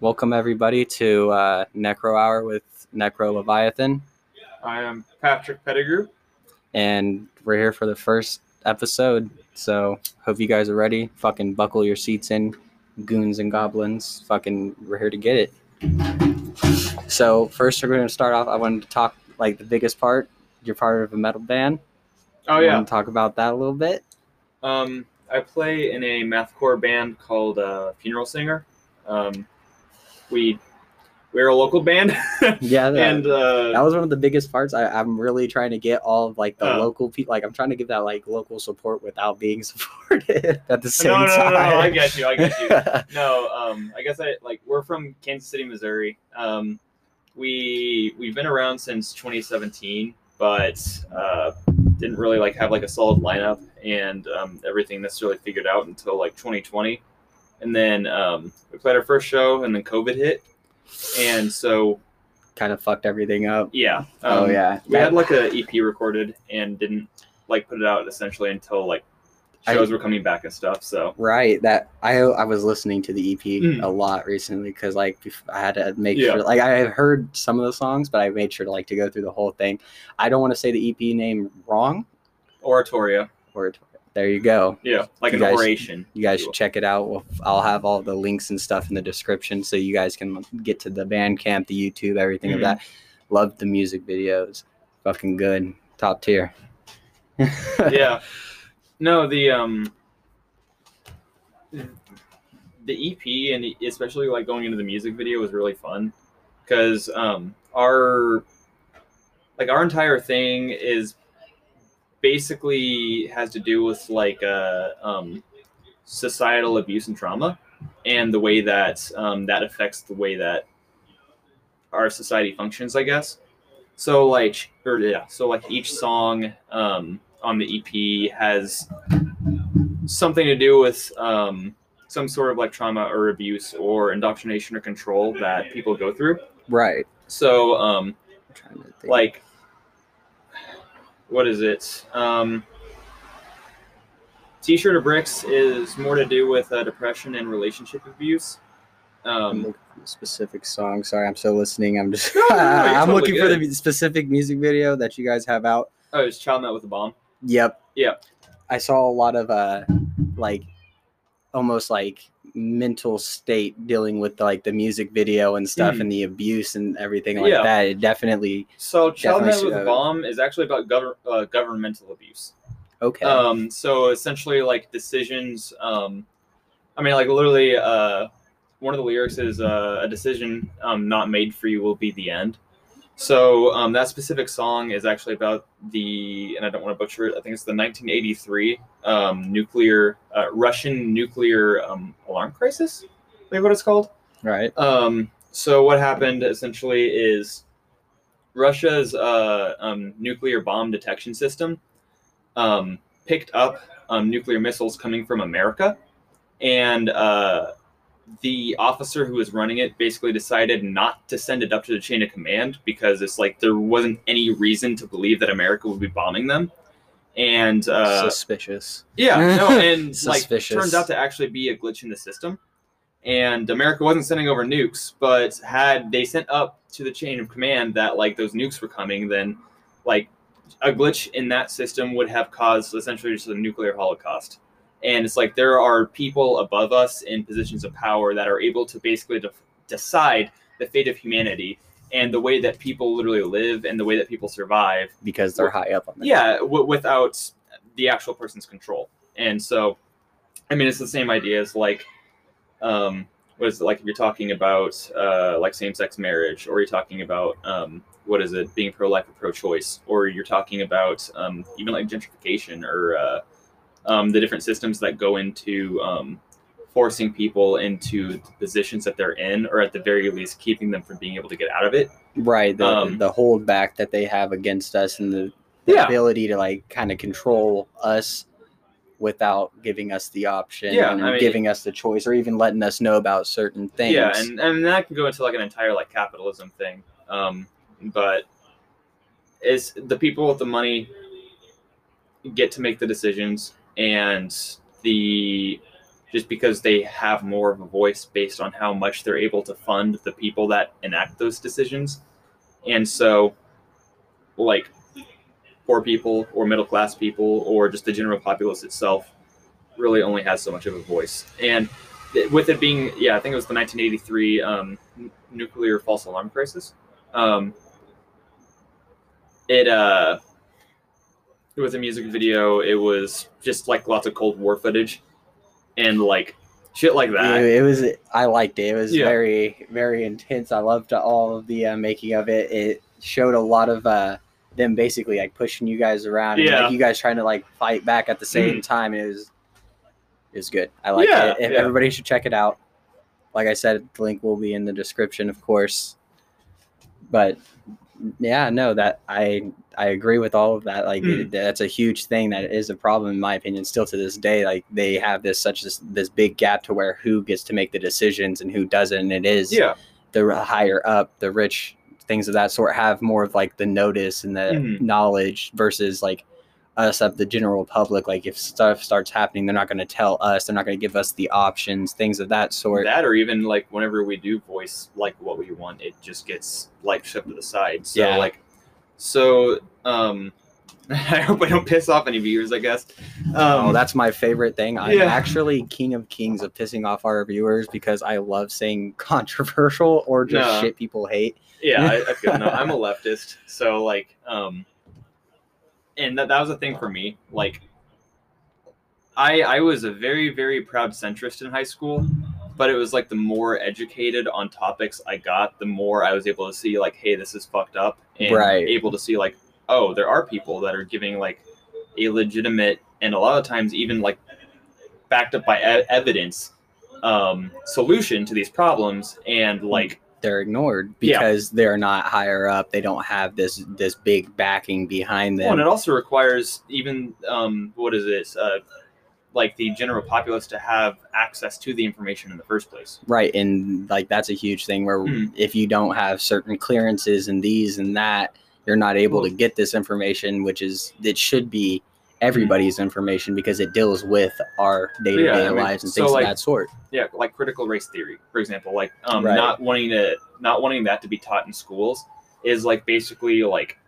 Welcome everybody to uh, Necro Hour with Necro Leviathan, I am Patrick Pettigrew. and we're here for the first episode. So hope you guys are ready. Fucking buckle your seats in, goons and goblins. Fucking, we're here to get it. So first, we're going to start off. I wanted to talk like the biggest part. You're part of a metal band. Oh yeah. talk about that a little bit. Um, I play in a mathcore band called uh, Funeral Singer. Um, we we're a local band, Yeah, that, and uh, that was one of the biggest parts. I, I'm really trying to get all of like the Oh. local people. Like I'm trying to give that like local support without being supported at the same no, no, no, time. no, I get you, I get you. no, um, I guess I like we're from Kansas City, Missouri. Um, we we've been around since 2017, but uh, didn't really like have like a solid lineup and um, everything necessarily figured out until like 2020. And then um, we played our first show, and then COVID hit, and so kind of fucked everything up. yeah. oh um, yeah, We had like a EP recorded and didn't like put it out essentially until like I- shows were coming back and stuff. So right. That I I was listening to the EP Mm. a lot recently because like I had to make Yeah. sure. Like I had heard some of the songs, but I made sure to like to go through the whole thing. I don't want to say the EP name wrong. oratoria, Or there you go. yeah, like You an guys- oration. You guys should check it out. We'll, I'll have all the links and stuff in the description so you guys can get to the Bandcamp, the YouTube, everything Mhm. of that. Love the music videos. Fucking good. Top tier. yeah. No, the um the EP and especially like going into the music video was really fun because um our like our entire thing is basically has to do with like uh um societal abuse and trauma and the way that um that affects the way that our society functions i guess so like or yeah so like each song um on the ep has something to do with um some sort of like trauma or abuse or indoctrination or control that people go through right. so um I'm trying to think. like what is it um t-shirt of bricks is more to do with uh, depression and relationship abuse um looking for the specific song. Sorry, I'm still listening. I'm just No, no, no, I'm totally looking for the specific music video that you guys have out. oh it's child met with a bomb Yep. Yep. I saw a lot of uh like almost like mental state dealing with like the music video and stuff Mhm. and the abuse and everything like Yeah. that. It definitely so child Definitely with a bomb is actually about gov- uh, governmental abuse okay. Um, so essentially, like decisions. Um, I mean, like literally, uh, one of the lyrics is uh, a decision um, not made for you will be the end. So um, that specific song is actually about the, and I don't want to butcher it. I think it's the 1983 um, nuclear uh, Russian nuclear um, alarm crisis. Maybe what it's called. right. Um, so what happened essentially is Russia's uh, um, nuclear bomb detection system um, picked up um, nuclear missiles coming from America, and uh, the officer who was running it basically decided not to send it up to the chain of command because it's like there wasn't any reason to believe that America would be bombing them. And uh, Suspicious. yeah, no, and like Suspicious. turned out to actually be a glitch in the system. And America wasn't sending over nukes, but had they sent up to the chain of command that like those nukes were coming, then like a glitch in that system would have caused essentially just a nuclear holocaust. And it's like there are people above us in positions of power that are able to basically de- decide the fate of humanity and the way that people literally live and the way that people survive. Because they're high up on the yeah w- without the actual person's control. And so i mean it's the same idea as like um what is it like if you're talking about uh like same-sex marriage or you're talking about um what is it being pro-life or pro-choice or you're talking about um even like gentrification or uh um the different systems that go into um forcing people into the positions that they're in or at the very least keeping them from being able to get out of it right the, Um, the hold back that they have against us and the, the Yeah. ability to like kind of control us without giving us the option Yeah, and I mean- giving us the choice or even letting us know about certain things Yeah, and, and that can go into like an entire like capitalism thing. Um, but it's the people with the money get to make the decisions, and the just because they have more of a voice based on how much they're able to fund the people that enact those decisions. And so, like, poor people or middle class people or just the general populace itself really only has so much of a voice. And it- with it being, yeah, I think it was the 1983 um, nuclear false alarm crisis. Um, it uh, it was a music video. It was just like lots of Cold War footage and like shit like that. It, it was. I liked it. It was Yeah. very, very intense. I loved all of the uh, making of it. It showed a lot of uh, them basically like pushing you guys around. And, Yeah. like, you guys trying to like fight back at the same time. It was. It was good. I liked Yeah, it. Yeah. Everybody should check it out. Like I said, the link will be in the description, of course. But yeah, no, that I I agree with all of that. Like Mm. it- that's a huge thing that is a problem in my opinion. Still to this day, like they have this such this this big gap to where who gets to make the decisions and who doesn't. And it is Yeah, the higher up, the rich, things of that sort have more of like the notice and the Mhm. knowledge versus like us of the general public. Like if stuff starts happening, they're not going to tell us. They're not going to give us the options, things of that sort. that or even like whenever we do voice like what we want, it just gets like shoved to the side. So Yeah. like, so um, I hope I don't piss off any viewers. I guess. Um, oh, that's my favorite thing. I'm yeah. actually king of kings of pissing off our viewers because I love saying controversial or just No. shit people hate. yeah I, I feel no i'm a leftist so like um and that, that was a thing for me like i i was a very very proud centrist in high school but it was like the more educated on topics i got the more i was able to see like hey this is fucked up and Right. able to see like oh there are people that are giving like a legitimate and a lot of times even like backed up by e- evidence um solution to these problems and like They're ignored Yeah. because they're not higher up. They don't have this this big backing behind them. Well, and it also requires even um, what is this Uh, like the general populace to have access to the information in the first place. Right, and like that's a huge thing where Mhm. if you don't have certain clearances and these and that, you're not able to get this information, which is it should be everybody's information because it deals with our day to Yeah, day I mean, lives and so, things like- of that sort. Yeah, like critical race theory, for example, like um, Right. not wanting to not wanting that to be taught in schools is like basically like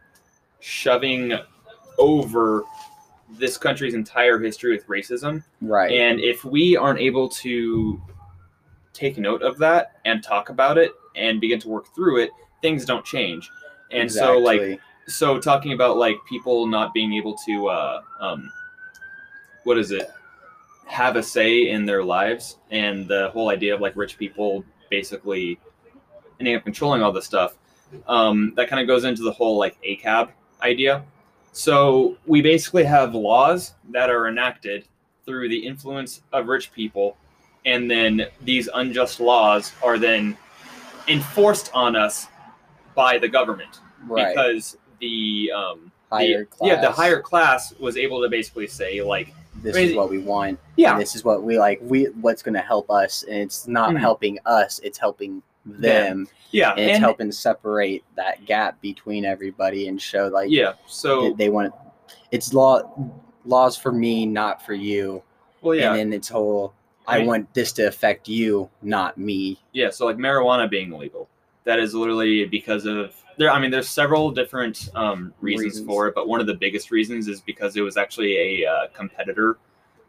shoving over this country's entire history with racism Right. And if we aren't able to take note of that and talk about it and begin to work through it, things don't change. And so, like, so talking about like people not being able to, uh, um, what is it, have a say in their lives, and the whole idea of like rich people basically ending up controlling all this stuff. Um, that kind of goes into the whole like ACAB idea. So we basically have laws that are enacted through the influence of rich people, and then these unjust laws are then enforced on us by the government right. because the um, higher the, class. yeah the higher class was able to basically say like This is what we want. yeah And this is what we like. We what's going to help us, and it's not Mhm. helping us. It's helping them, yeah and it's and helping separate that gap between everybody and show like yeah so they want it's law laws for me not for you. Well yeah. And then it's whole i, I want this to affect you not me. Yeah so like marijuana being illegal that is literally because of there i mean there's several different um, reasons, Reasons. for it but one of the biggest reasons is because it was actually a uh, competitor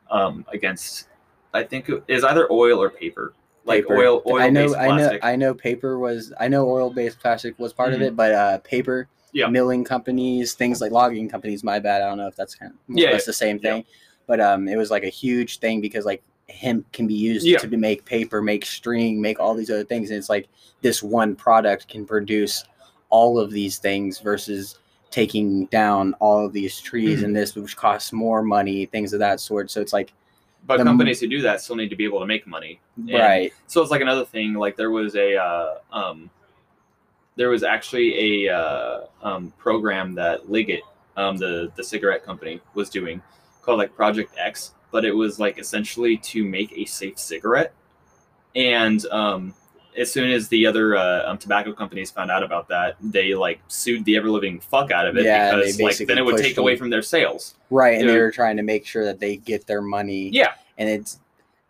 um, against i think is either oil or paper like Paper. oil oil i know based i know i know paper was i know oil based plastic was part of Mhm. it but uh paper Yeah. milling companies things like logging companies my bad i don't know if that's kind of Yeah, that's the same yeah. thing but um it was like a huge thing because like hemp can be used Yeah. to make paper make string make all these other things and it's like this one product can produce all of these things versus taking down all of these trees Mhm. and this which costs more money things of that sort so it's like but the- companies who do that still need to be able to make money. And right. so it's like another thing like there was a uh, um, there was actually a uh, um, program that liggett um, the the cigarette company was doing called like project x but it was like essentially to make a safe cigarette. And um, as soon as the other uh, um, tobacco companies found out about that they like sued the ever living fuck out of it Yeah, because like then it would take away from their sales right and they were trying to make sure that they get their money yeah and it's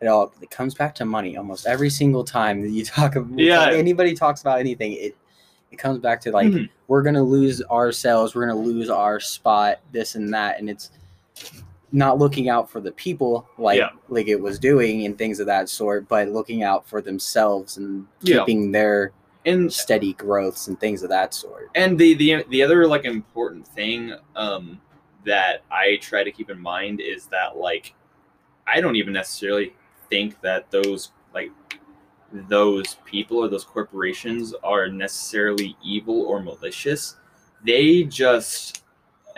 it all it comes back to money almost every single time that you talk about Yeah. anybody talks about anything it it comes back to like Mhm. we're gonna lose ourselves we're gonna lose our spot this and that and it's not looking out for the people like Yeah. like it was doing and things of that sort but looking out for themselves and Yeah. keeping their And steady growths and things of that sort and the the the other like important thing um that I try to keep in mind is that like I don't even necessarily think that those like those people or those corporations are necessarily evil or malicious. They just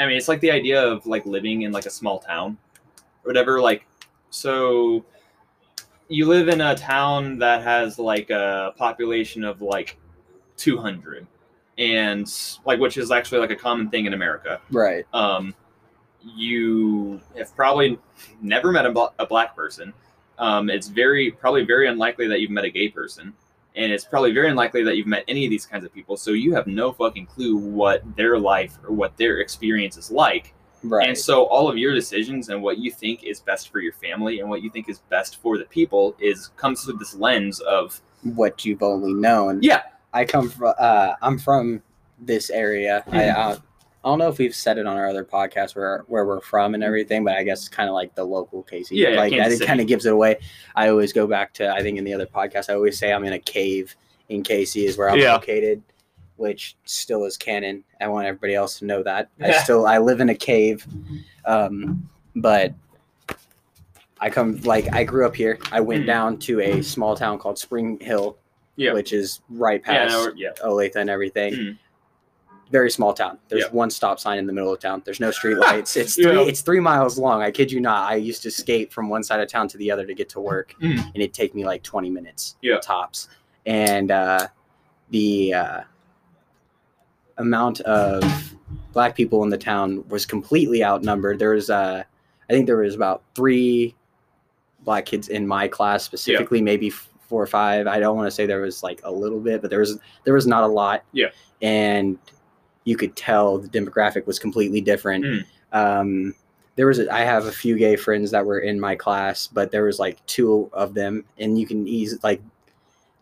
I mean it's like the idea of like living in like a small town or whatever like so you live in a town that has like a population of like 200 and like which is actually like a common thing in america. Right. Um, you have probably never met a, bla- a black person. Um, it's very probably very unlikely that you've met a gay person and it's probably very unlikely that you've met any of these kinds of people so you have no fucking clue what their life or what their experience is like right and so all of your decisions and what you think is best for your family and what you think is best for the people is comes through this lens of what you've only known yeah I come from. Uh, I'm from this area. I, Mhm. uh, I don't know if we've said it on our other podcast where where we're from and everything, but I guess it's kind of like the local KC. Yeah, yeah, like that. Kind of gives it away. I always go back to. I think in the other podcast, I always say I'm in a cave in KC is where I'm Yeah. located, which still is canon. I want everybody else to know that. I still I live in a cave, um, but. I come like I grew up here. I went Mhm. down to a small town called Spring Hill, Yeah. which is right yeah, past no, yeah Olathe and everything. Mhm. Very small town. There's Yeah. one stop sign in the middle of town. There's no street lights. It's three. Yeah. It's three miles long. I kid you not. I used to skate from one side of town to the other to get to work, Mhm. and it'd take me like 20 minutes Yeah. tops. And uh, the uh, amount of black people in the town was completely outnumbered. There was, uh, I think, there was about three black kids in my class specifically, maybe four or five. I don't want to say there was like a little bit, but there was there was not a lot. Yeah. and you could tell the demographic was completely different. Mm. Um, there was a, I have a few gay friends that were in my class, but there was like two of them, and you can ease like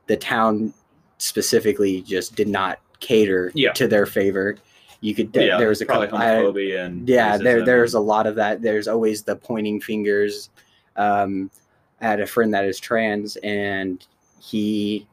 the town specifically just did not cater Yeah. to their favor. You could yeah there was a couple. I- and yeah, there there's a lot of that. There's always the pointing fingers. Um, I had a friend that is trans, and he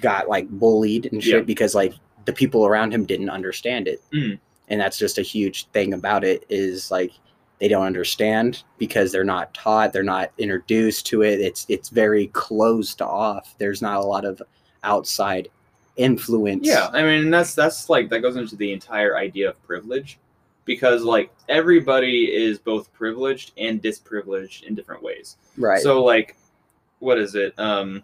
got like bullied and shit Yeah. because like the people around him didn't understand it, Mhm. and that's just a huge thing about it. Is like they don't understand because they're not taught, they're not introduced to it. It's it's very closed off. There's not a lot of outside influence. Yeah, I mean that's that's like that goes into the entire idea of privilege, because like everybody is both privileged and disprivileged in different ways. right. So like, what is it? Um,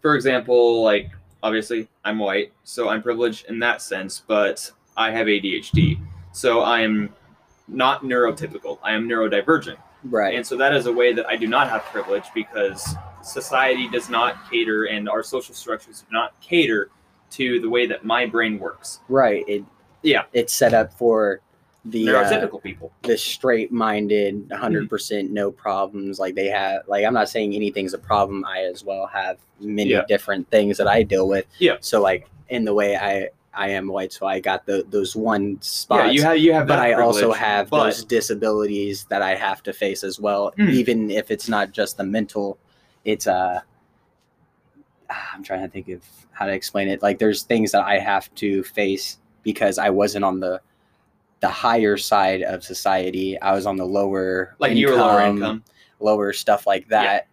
for example, like obviously I'm white, so I'm privileged in that sense, but I have ADHD, so I'm not neurotypical. I am neurodivergent. right. And so that is a way that I do not have privilege because society does not cater and our social structures do not cater to the way that my brain works. Right. It Yeah. It's set up for the uh, Neurotypical people. the straight minded, hundred percent no problems. Like they have. Like I'm not saying anything's a problem. I as well have many Yeah. different things that I deal with. Yeah. So like in the way I I am white, so I got the those one spots. Yeah, you have you have but I also have but- those disabilities that I have to face as well. Mm. Even if it's not just the mental, it's uh ah, I'm trying to think of how to explain it. Like there's things that I have to face because I wasn't on the the higher side of society. I was on the lower like you were lower income. lower stuff like that.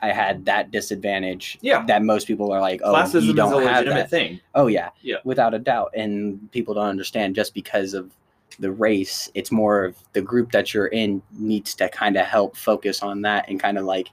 I had that disadvantage Yeah. that most people are like, oh, Classism you don't a have legitimate that. thing. Oh yeah, Yeah. without a doubt. And people don't understand just because of the race. It's more of the group that you're in needs to kind of help focus on that and kind of like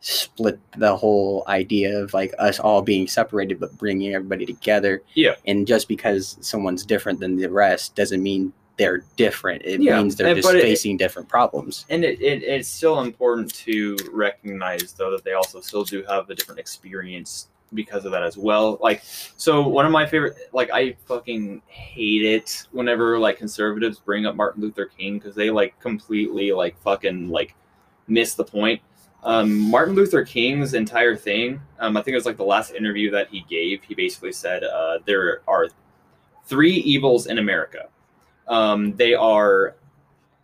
split the whole idea of like us all being separated but bringing everybody together. Yeah. And just because someone's different than the rest doesn't mean they're different. It Yeah, means they're and- just but it- facing different problems. And it, it, it's still important to recognize, though, that they also still do have a different experience because of that as well. Like, so one of my favorite, like, I fucking hate it whenever, like, conservatives bring up Martin Luther King because they, like, completely, like, fucking, like, miss the point. Um, Martin Luther King's entire thing, um, I think it was like the last interview that he gave. He basically said uh, there are three evils in America. Um, they are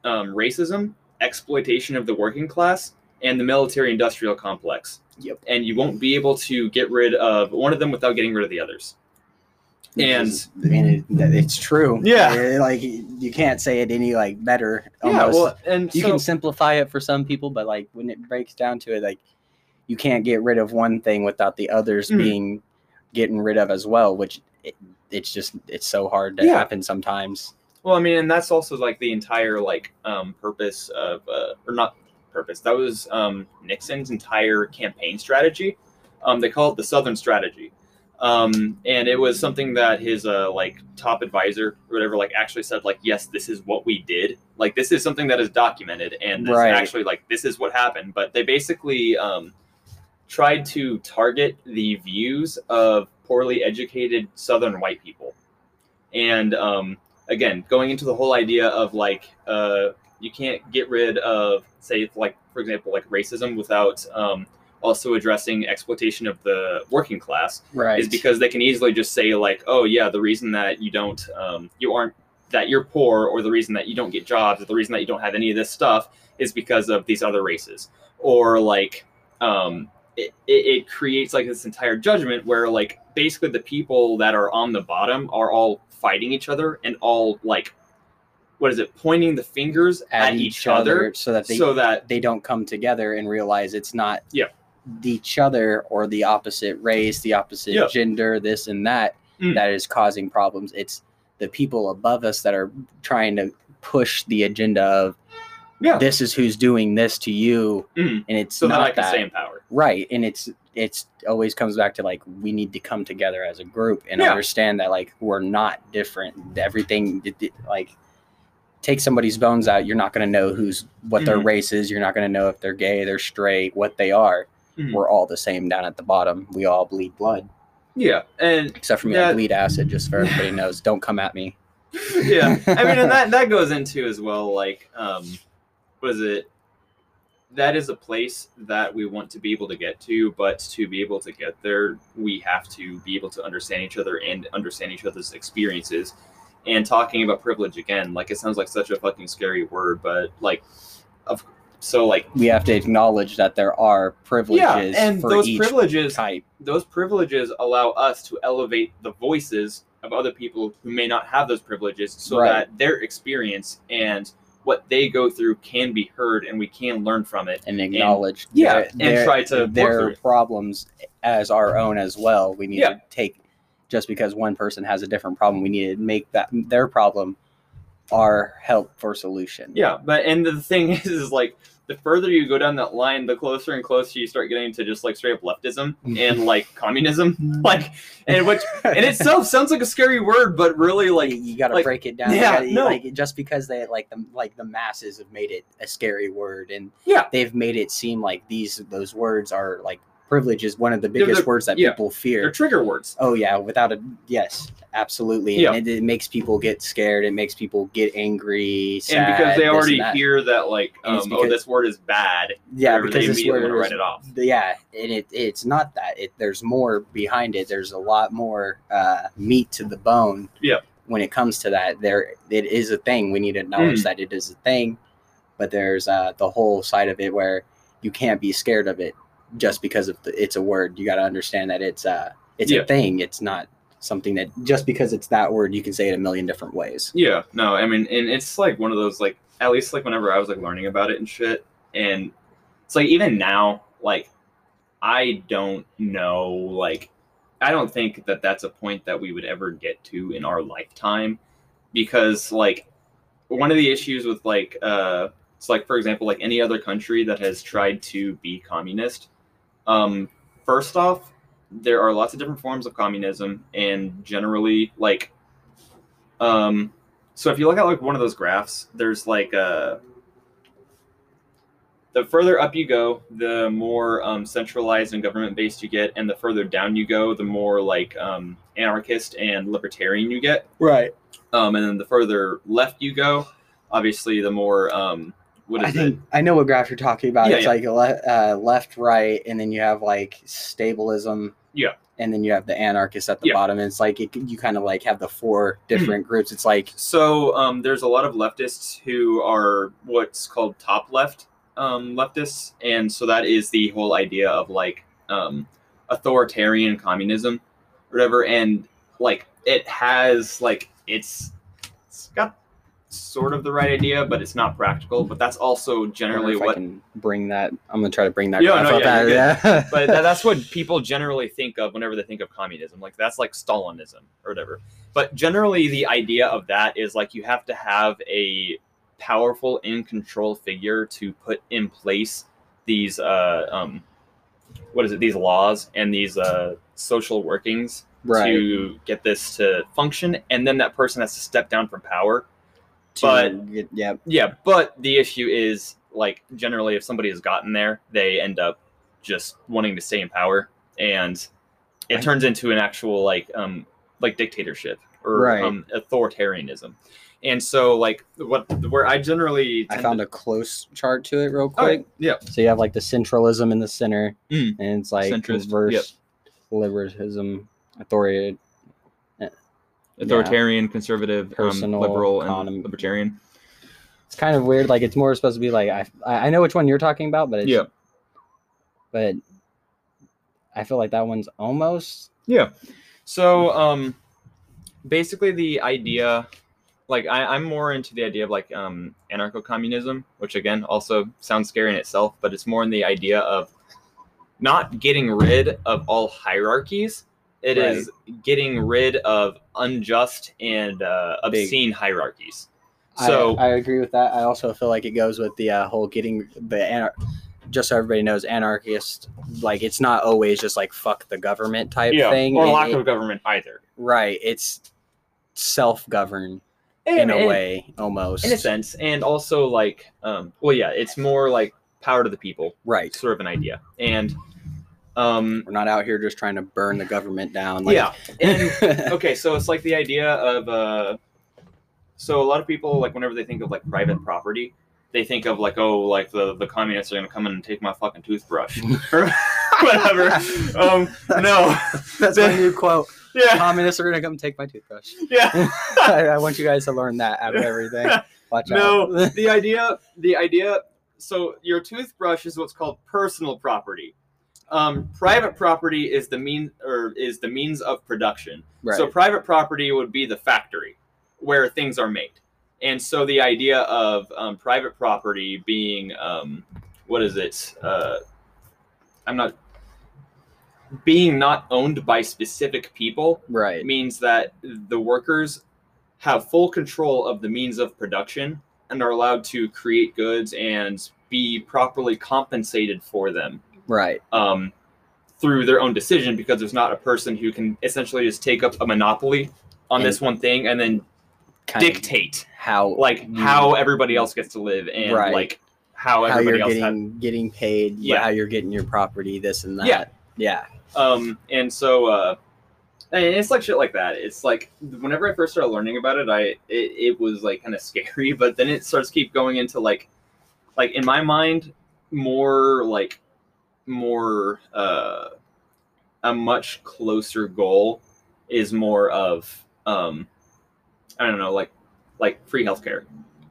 um, racism, exploitation of the working class, and the military-industrial complex. Yep. And you won't be able to get rid of one of them without getting rid of the others. And I mean, it, it's true. Yeah. Eh, like you can't say it any like better. yeah, well, and you so, can simplify it for some people, but like when it breaks down to it, like you can't get rid of one thing without the others Mhm. being getting rid of as well. Which it, it's just it's so hard to Yeah. happen sometimes. Well, I mean, and that's also like the entire like um, purpose of, uh, or not purpose. That was um, Nixon's entire campaign strategy. Um, they call it the Southern Strategy, um, and it was something that his uh, like top advisor or whatever like actually said like, yes, this is what we did. Like this is something that is documented, and this Right. actually like this is what happened. But they basically um, tried to target the views of poorly educated Southern white people, and um, again going into the whole idea of like uh, you can't get rid of say like for example like racism without um, also addressing exploitation of the working class Right. is because they can easily just say like oh yeah the reason that you don't um, you aren't that you're poor or the reason that you don't get jobs or the reason that you don't have any of this stuff is because of these other races or like um, it, it, it creates like this entire judgment where like basically the people that are on the bottom are all fighting each other and all like what is it pointing the fingers at, each, other, so that they so that they don't come together and realize it's not Yeah. Each other or the opposite race, the opposite Yeah. gender, this and that Mm. that is causing problems. It's the people above us that are trying to push the agenda of yeah this is who's doing this to you, Mhm. and it's so not can that. stay in power right. And it's it's always comes back to like we need to come together as a group and Yeah. understand that like we're not different. Everything like take somebody's bones out, you're not going to know who's what their Mhm. race is. You're not going to know if they're gay, they're straight, what they are. Mhm. We're all the same down at the bottom. We all bleed blood, yeah and except for me. Yeah. I bleed acid. Just for everybody knows. Don't come at me. yeah i mean and that that goes into as well like um what is it that is a place that we want to be able to get to but to be able to get there we have to be able to understand each other and understand each other's experiences and talking about privilege again like it sounds like such a fucking scary word but like of so like we have to acknowledge that there are privileges yeah and for those privileges type. those privileges allow us to elevate the voices of other people who may not have those privileges so Right. that their experience and what they go through can be heard and we can learn from it and acknowledge yeah, their, and their- try to their problems as our own as well. We need Yeah. to take just because one person has a different problem, we need to make that their problem our help for solution. yeah but and the thing is is like the further you go down that line the closer and closer you start getting to just like straight up leftism mm-hmm. and like communism mm-hmm. like and which in itself sounds like a scary word but really like like you got to like- break it down. Yeah, gotta- no. like just because they like the like the masses have made it a scary word, and Yeah. they've made it seem like these those words are like privilege is one of the They're biggest the- words that yeah. people fear. they're trigger words Oh yeah, without a yes, absolutely. Yeah. And it, it makes people get scared. It makes people get angry, sad. and because they already that. hear that like um, oh this word is bad yeah, because this word is- write it off yeah, and it it's not that. It there's more behind it. There's a lot more uh, meat to the bone. Yeah. When it comes to that, there it is a thing. We need to acknowledge Mm. that it is a thing, but there's uh, the whole side of it where you can't be scared of it just because of the, it's a word. You got to understand that it's a it's Yeah. a thing. It's not something that just because it's that word you can say it a million different ways. Yeah, no, I mean, and it's like one of those like at least like whenever I was like learning about it and shit, and it's like even now, like I don't know, like I don't think that that's a point that we would ever get to in our lifetime, because like one of the issues with like uh, it's like for example, like any other country that has tried to be communist, um, first off, there are lots of different forms of communism, and generally like um so if you look at like one of those graphs there's like uh the further up you go the more um, centralized and government based you get and the further down you go the more like um, anarchist and libertarian you get Right. um, and then the further left you go obviously the more um, what I is it? think I know what graph you're talking about. Yeah, it's yeah. like le- uh, left, right, and then you have like stabilism. Yeah. And then you have the anarchists at the Yeah. bottom. And it's like it, you kind of like have the four different groups. It's like So um, there's a lot of leftists who are what's called top left um, leftists, and so that is the whole idea of like um, authoritarian communism, or whatever. And like it has like it's it's got sort of the right idea, but it's not practical. But that's also generally if I what can bring that. I'm gonna try to bring that. Yeah, no, yeah, yeah. but that, that's what people generally think of whenever they think of communism. Like that's like Stalinism or whatever. But generally, the idea of that is like you have to have a powerful in control figure to put in place these uh, um, what is it? These laws and these uh, social workings right. to get this to function, and then that person has to step down from power. But- get- yeah, Yeah, but the issue is like generally if somebody has gotten there, they end up just wanting to stay in power and it I- turns into an actual like um like dictatorship or Right. um authoritarianism. And so like what where I generally I found to, a close chart to it real Oh, quick. yeah. So you have like the centralism in the center, Mm. and it's like Centrist, verse yep. liberalism, authority. Authoritarian, conservative, Personal, um, liberal econom- and libertarian. It's kind of weird. Like it's more supposed to be like I I I know which one you're talking about, but it's, Yeah. but I feel like that one's almost Yeah. So um basically the idea like I, I'm more into the idea of like um anarcho communism, which again also sounds scary in itself, but it's more in the idea of not getting rid of all hierarchies. It is getting rid of unjust and uh, Big. obscene hierarchies. So I, agree with that. I also feel like it goes with the uh, whole getting the anar- just so everybody knows anarchist like it's not always just like fuck the government type thing. or lack it- of government either. right. It's self govern And- in a way almost. in a sense, and also like um well yeah, it's more like power to the people, Right. sort of an idea. And um We're not out here just trying to burn the government down. Like, yeah and okay so it's like the idea of uh so a lot of people like whenever they think of like private property they think of like oh like the the communists are gonna come in and take my fucking toothbrush or whatever um no That's my new quote. yeah Communists are gonna come take my toothbrush. yeah I, I want you guys to learn that out of everything. Watch no out. the idea the idea so your toothbrush is what's called personal property um, private property is the mean or is the means of production right. So private property would be the factory where things are made. And so the idea of um, private property being, um, what is it? Uh, I'm not being not owned by specific people right. means that the workers have full control of the means of production and are allowed to create goods and be properly compensated for them Right. um, through their own decision because there's not a person who can essentially just take up a monopoly on And- this one thing and then dictate how like how everybody else gets to live and Right. like how how everybody you're else getting getting paid, Yeah. how you're getting your property, this and that. Yeah. Yeah. um and so uh and it's like shit like that it's like whenever i first started learning about it i it, it was like kind of scary but then it starts keep going into like like in my mind more like more uh a much closer goal is more of um i don't know like like free healthcare.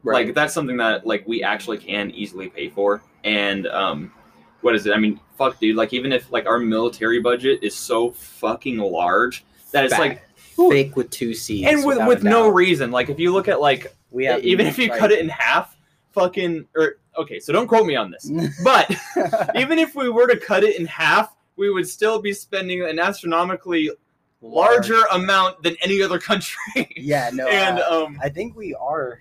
Right. like that's something that like we actually can easily pay for. And um what is it? I mean fuck dude like even if like our military budget is so fucking large that it's like fake. With two C's. and with with no reason. Like if you look at like we have even if you cut it in half fucking or okay so don't quote me on this but even if we were to cut it in half we would still be spending an astronomically larger amount than any other country Yeah, no. and uh, um I think we are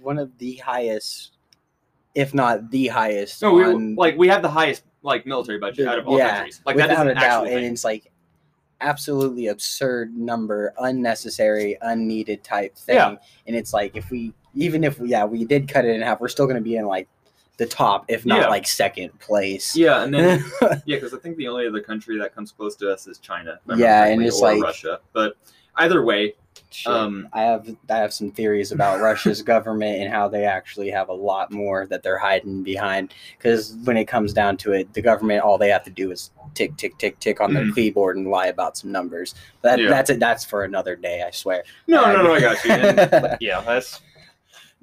one of the highest, if not the highest. no we on- like we have the highest like military budget out of all Yeah, countries like that is an a doubt, and it's like absolutely absurd number, unnecessary, unneeded type thing. Yeah. And it's like if we, even if we, yeah, we did cut it in half, we're still going to be in like the top, if not Yeah. like second place. Yeah, and then yeah, because I think the only other country that comes close to us is China. if I remember Yeah, and it's like- Russia. But either way. Um, I have I have some theories about Russia's government and how they actually have a lot more that they're hiding behind. Because when it comes down to it, the government all they have to do is tick tick tick tick on their Mhm. keyboard and lie about some numbers. That Yeah. that's it. That's for another day. I swear. no, I- no, no, I got you. And, yeah, that's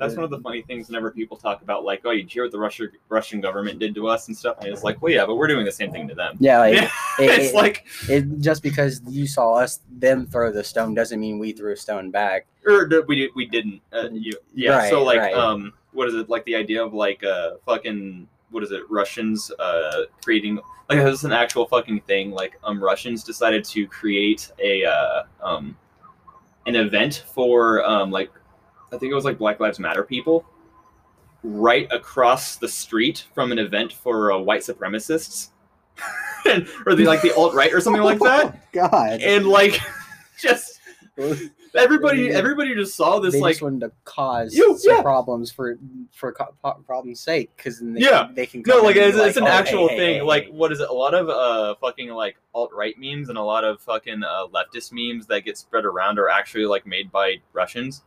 that's one of the funny things. Whenever people talk about like, oh, you hear what the Russia, Russian government did to us and stuff, and it's like, well, yeah, but we're doing the same thing to them. Yeah, like it- it's it- like, it, just because you saw us them throw the stone doesn't mean we threw a stone back. or we we didn't. Uh, you, yeah, so like, right. um, what is it like the idea of like uh fucking what is it Russians uh creating like this is an actual fucking thing like um Russians decided to create a uh um an event for um like I think it was like Black Lives Matter people right across the street from an event for uh, white supremacists or the like the alt right or something like that God, and like just they everybody everybody just saw this just like wanted to cause You- some yeah. problems for for co- problems' sake because they, Yeah. they can No, like it's, be it's an "Oh, actual hey, thing. hey, like hey." what is it? A lot of uh fucking like alt right memes and a lot of fucking uh, leftist memes that get spread around are actually like made by Russians.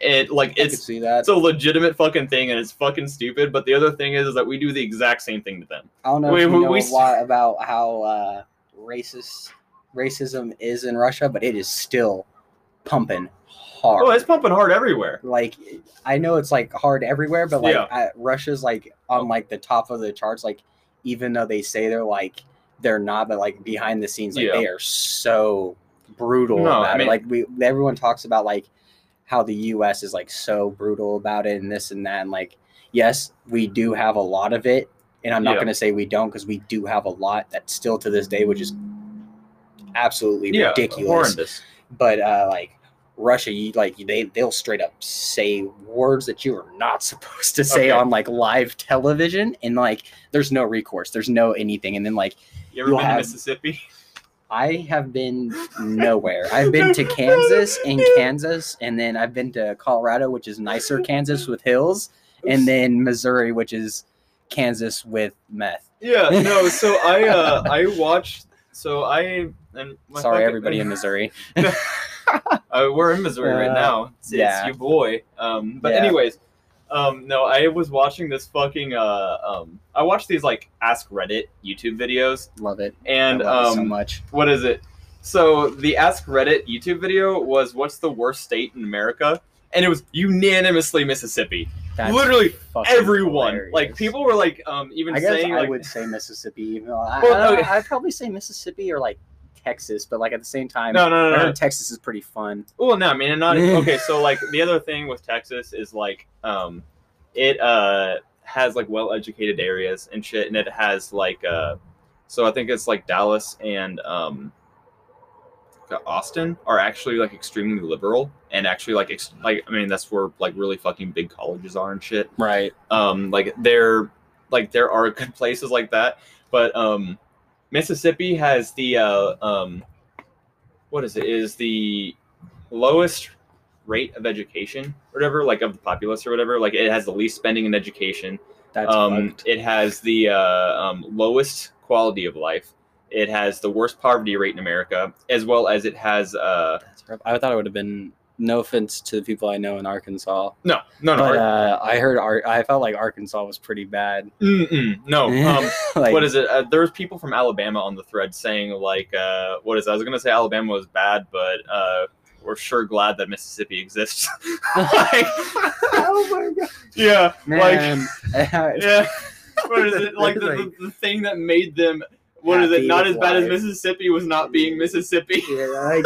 It like it's see that. it's a legitimate fucking thing and it's fucking stupid. But the other thing is, is that we do the exact same thing to them. I don't know we- if you we- know we a lot about how uh, racist racism is in Russia, but it is still pumping hard. Oh, it's pumping hard everywhere. like I know it's like hard everywhere, but like Yeah. I, Russia's like on like the top of the charts. Like even though they say they're like they're not, but like behind the scenes, like Yeah. they are so brutal No, about I mean- it. Like we everyone talks about like how the U.S. is like so brutal about it and this and that. And like yes, we do have a lot of it, and I'm not Yeah. going to say we don't because we do have a lot that still to this day, which is absolutely Yeah, ridiculous horrendous. but uh like Russia, you like they they'll straight up say words that you are not supposed to say Okay. on like live television, and like there's no recourse, there's no anything, and then like You ever been have- to Mississippi? I have been nowhere. I've been to Kansas in Kansas, and then I've been to Colorado, which is nicer Kansas with hills, and then Missouri, which is Kansas with meth. Yeah, no. So I uh I watched. So I and my Sorry, fucking- everybody in Missouri. Uh, we're in Missouri right Uh, now. It's, yeah. it's your boy. Um, but Yeah. anyways, um, no, I was watching this fucking. Uh, um, I watched these like Ask Reddit YouTube videos, Love it. and love it um, so much. what is it? So the Ask Reddit YouTube video was "What's the worst state in America?" and it was unanimously Mississippi. That's literally Everyone, like people were like, um, even I guess saying I like, would say Mississippi. Even though I, Well, I. I'd probably say Mississippi or like Texas, but like at the same time, no, no, no, no, Texas is pretty fun. Well, no, I mean, and not okay. So, like, the other thing with Texas is like, um, it uh has like well-educated areas and shit, and it has like uh, so I think it's like Dallas and um, Austin are actually like extremely liberal and actually like ex- like I mean that's where like really fucking big colleges are and shit. Right. Um, like there, like there are good places like that, but um, Mississippi has the uh, um, what is it? Is the lowest rate of education, whatever, like of the populace or whatever. Like it has the least spending in education. That's um, fucked. it has the uh, um, lowest quality of life. It has the worst poverty rate in America, as well as it has uh. I thought it would have been. No offense to the people I know in Arkansas, no, no, no, but uh, I heard Ar- I felt like Arkansas was pretty bad. mm-mm, no. Um, like, what is it? Uh, there was people from Alabama on the thread saying like, uh, what is? It? I was gonna say Alabama was bad, but uh, we're sure glad that Mississippi exists. like, oh my god, yeah, like, yeah. What is it? Like the, the, the thing that made them. What is it? Not as bad as. Mississippi was not being Mississippi. Yeah, like,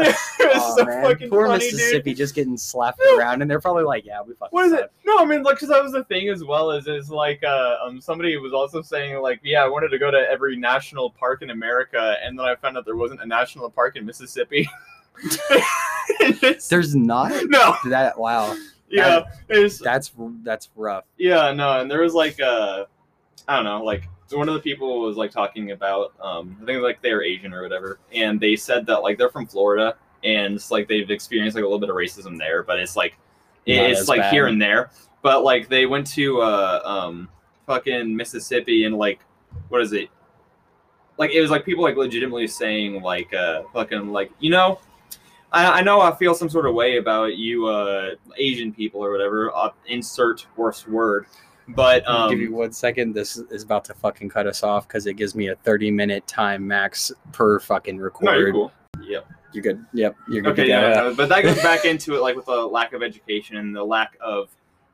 it oh, so man. fucking Poor funny, dude. Mississippi just getting slapped around, and they're probably like, "Yeah, we fucking." What is it? No, I mean, like, because that was the thing as well. Is is like, uh, um, somebody was also saying like, yeah, I wanted to go to every national park in America, and then I found out there wasn't a national park in Mississippi. There's not no, that. Wow, yeah, it's that's that's rough. yeah, no, and there was like, uh, I don't know, like one of the people was like talking about, um, I think like they're Asian or whatever, and they said that like they're from Florida, and it's like they've experienced like a little bit of racism there, but it's like Not it's like bad. here and there. but like they went to uh um fucking Mississippi and like what is it? Like it was like people like legitimately saying like uh fucking like you know. I, I know I feel some sort of way about you, uh, Asian people or whatever. Uh, insert worst word, but I'll um, give you one second. This is about to fucking cut us off because it gives me a 30 minute time max per fucking record. no, you're cool. Yep. You're good. Yep. You're good. Okay, to yeah, go. but that goes back into it, like with the lack of education and the lack of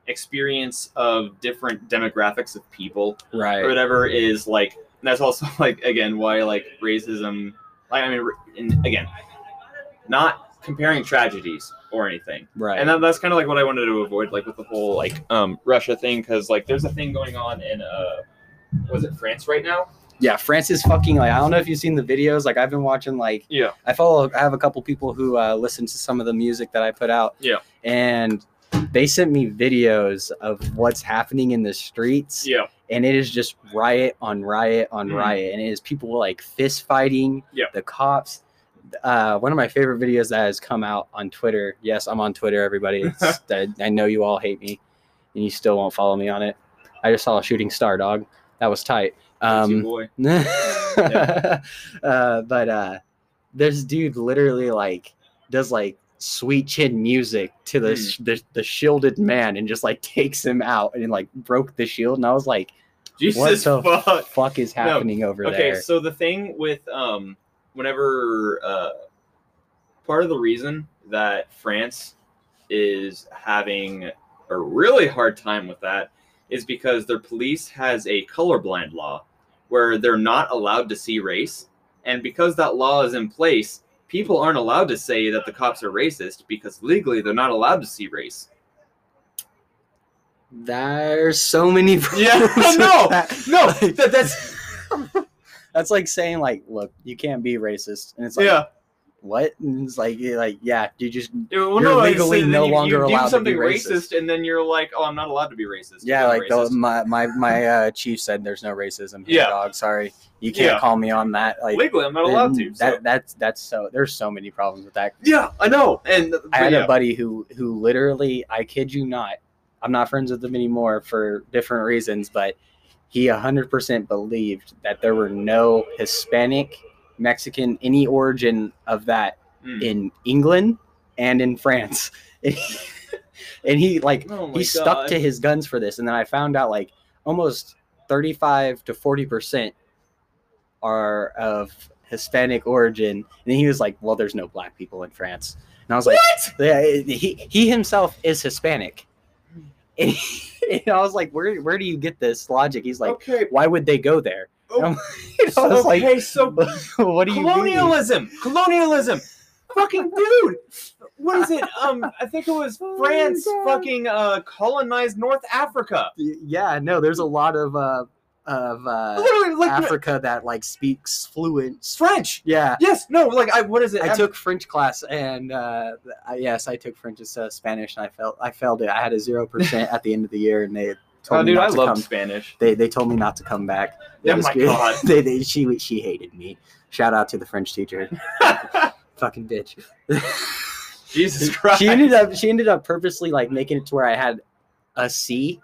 experience of different demographics of people Right. or whatever is like. That's also like again why like racism. Like I mean, and again, not comparing tragedies or anything. Right. And that, that's kind of like what I wanted to avoid, like with the whole like um Russia thing, because like there's a thing going on in uh, was it France right now? yeah, France is fucking like I don't know if you've seen the videos. Like I've been watching like Yeah. I follow I have a couple people who uh, listen to some of the music that I put out. Yeah. And they sent me videos of what's happening in the streets. Yeah. And it is just riot on riot on Mhm. riot. And it is people like fist fighting Yeah. the cops. Uh, one of my favorite videos that has come out on Twitter. Yes, I'm on Twitter, everybody. It's, I, I know you all hate me and you still won't follow me on it. I just saw a shooting star, dog. That was tight. Um, boy. uh, but uh, this dude literally like does like sweet chin music to the, sh the the shielded man and just like takes him out and like broke the shield and I was like, Jesus what the fuck. fuck is happening over okay, there? Okay, so the thing with um, whenever uh, part of the reason that France is having a really hard time with that is because their police has a colorblind law where they're not allowed to see race, and because that law is in place, people aren't allowed to say that the cops are racist because legally they're not allowed to see race. There's so many. Problems with no, that. no, that- that's that's like saying like, look, you can't be racist, and it's like, yeah. what? And it's like, like, yeah, you just well, You're it's- legally no you, longer you allowed to do something be racist. and then you're like, "Oh, I'm not allowed to be racist." Yeah, like the, my my my uh, chief said, there's no racism here, Yeah. dog. Sorry, you can't Yeah. call me on that. Like legally, I'm not allowed to. so- That that's that's so. There's so many problems with that. yeah, I know. And I had yeah. a buddy who who literally, I kid you not, I'm not friends with him anymore for different reasons, but he 100% believed that there were no Hispanic, Mexican, any origin of that Mm. in England and in France. and he like Oh he stuck God. to his guns for this and then i found out like almost 35 to 40 percent are of hispanic origin and he was like well there's no black people in france and i was like yeah he, he himself is hispanic and, he- and i was like where, where do you get this logic he's like okay. why would they go there Oh, was like okay, so what do you mean? colonialism, colonialism, fucking dude. What is it? Um, I think it was Oh France fucking uh colonized North Africa. Yeah no there's a lot of uh of uh Literally, like africa that like speaks fluent French. yeah Yes, no, like I. What is it? I took French class, and uh, I, yes, I took French instead of Spanish, and I felt I failed it. I had a zero percent at the end of the year, and they told Oh, me dude, not I to love come. Spanish. They they told me not to come back. They Oh my just- God. they, they she she hated me. Shout out to the French teacher, fucking bitch. Jesus Christ. she ended up she ended up purposely like making it to where I had a C,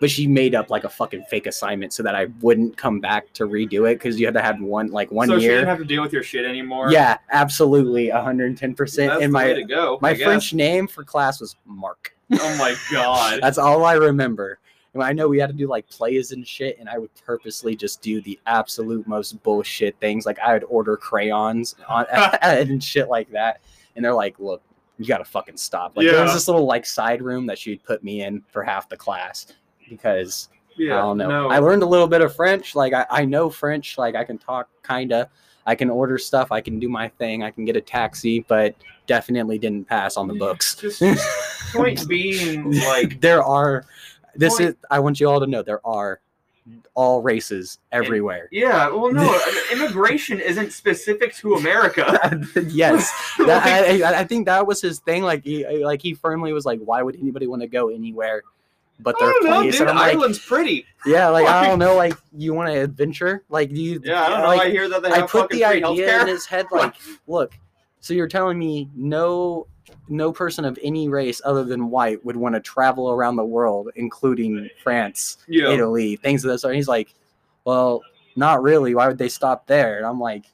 but she made up like a fucking fake assignment so that I wouldn't come back to redo it because you had to have one like one year. so she didn't have to deal with your shit anymore. Yeah, absolutely, 110. percent That's And way my to go. my I guess. French name for class was Mark. Oh my god. That's all I remember. And I know we had to do like plays and shit, and I would purposely just do the absolute most bullshit things. Like I would order crayons on, and shit like that. And they're like, "Look, you gotta fucking stop." Like there was this little like side room that she'd put me in for half the class because yeah, I don't know. No. I learned a little bit of French. Like I, I know French. Like I can talk kinda. I can order stuff. I can do my thing. I can get a taxi, but definitely didn't pass on the books. Just point being, like, there are. This Point- is. I want you all to know there are all races everywhere. yeah. Well, no, immigration isn't specific to America. yes, that, Like, I, I- I think that was his thing. Like he, like he firmly was like, "Why would anybody want to go anywhere?" But don't know, place, dude. and I'm like, Ireland's pretty. yeah, like I don't know, like you want to adventure, like do you? Yeah, I don't know. like, I hear that they I put the idea in his head like, look, so you're telling me no no person of any race other than white would want to travel around the world, including France, Yeah. Italy, things of that sort. And he's like, well, not really. Why would they stop there? And I'm like,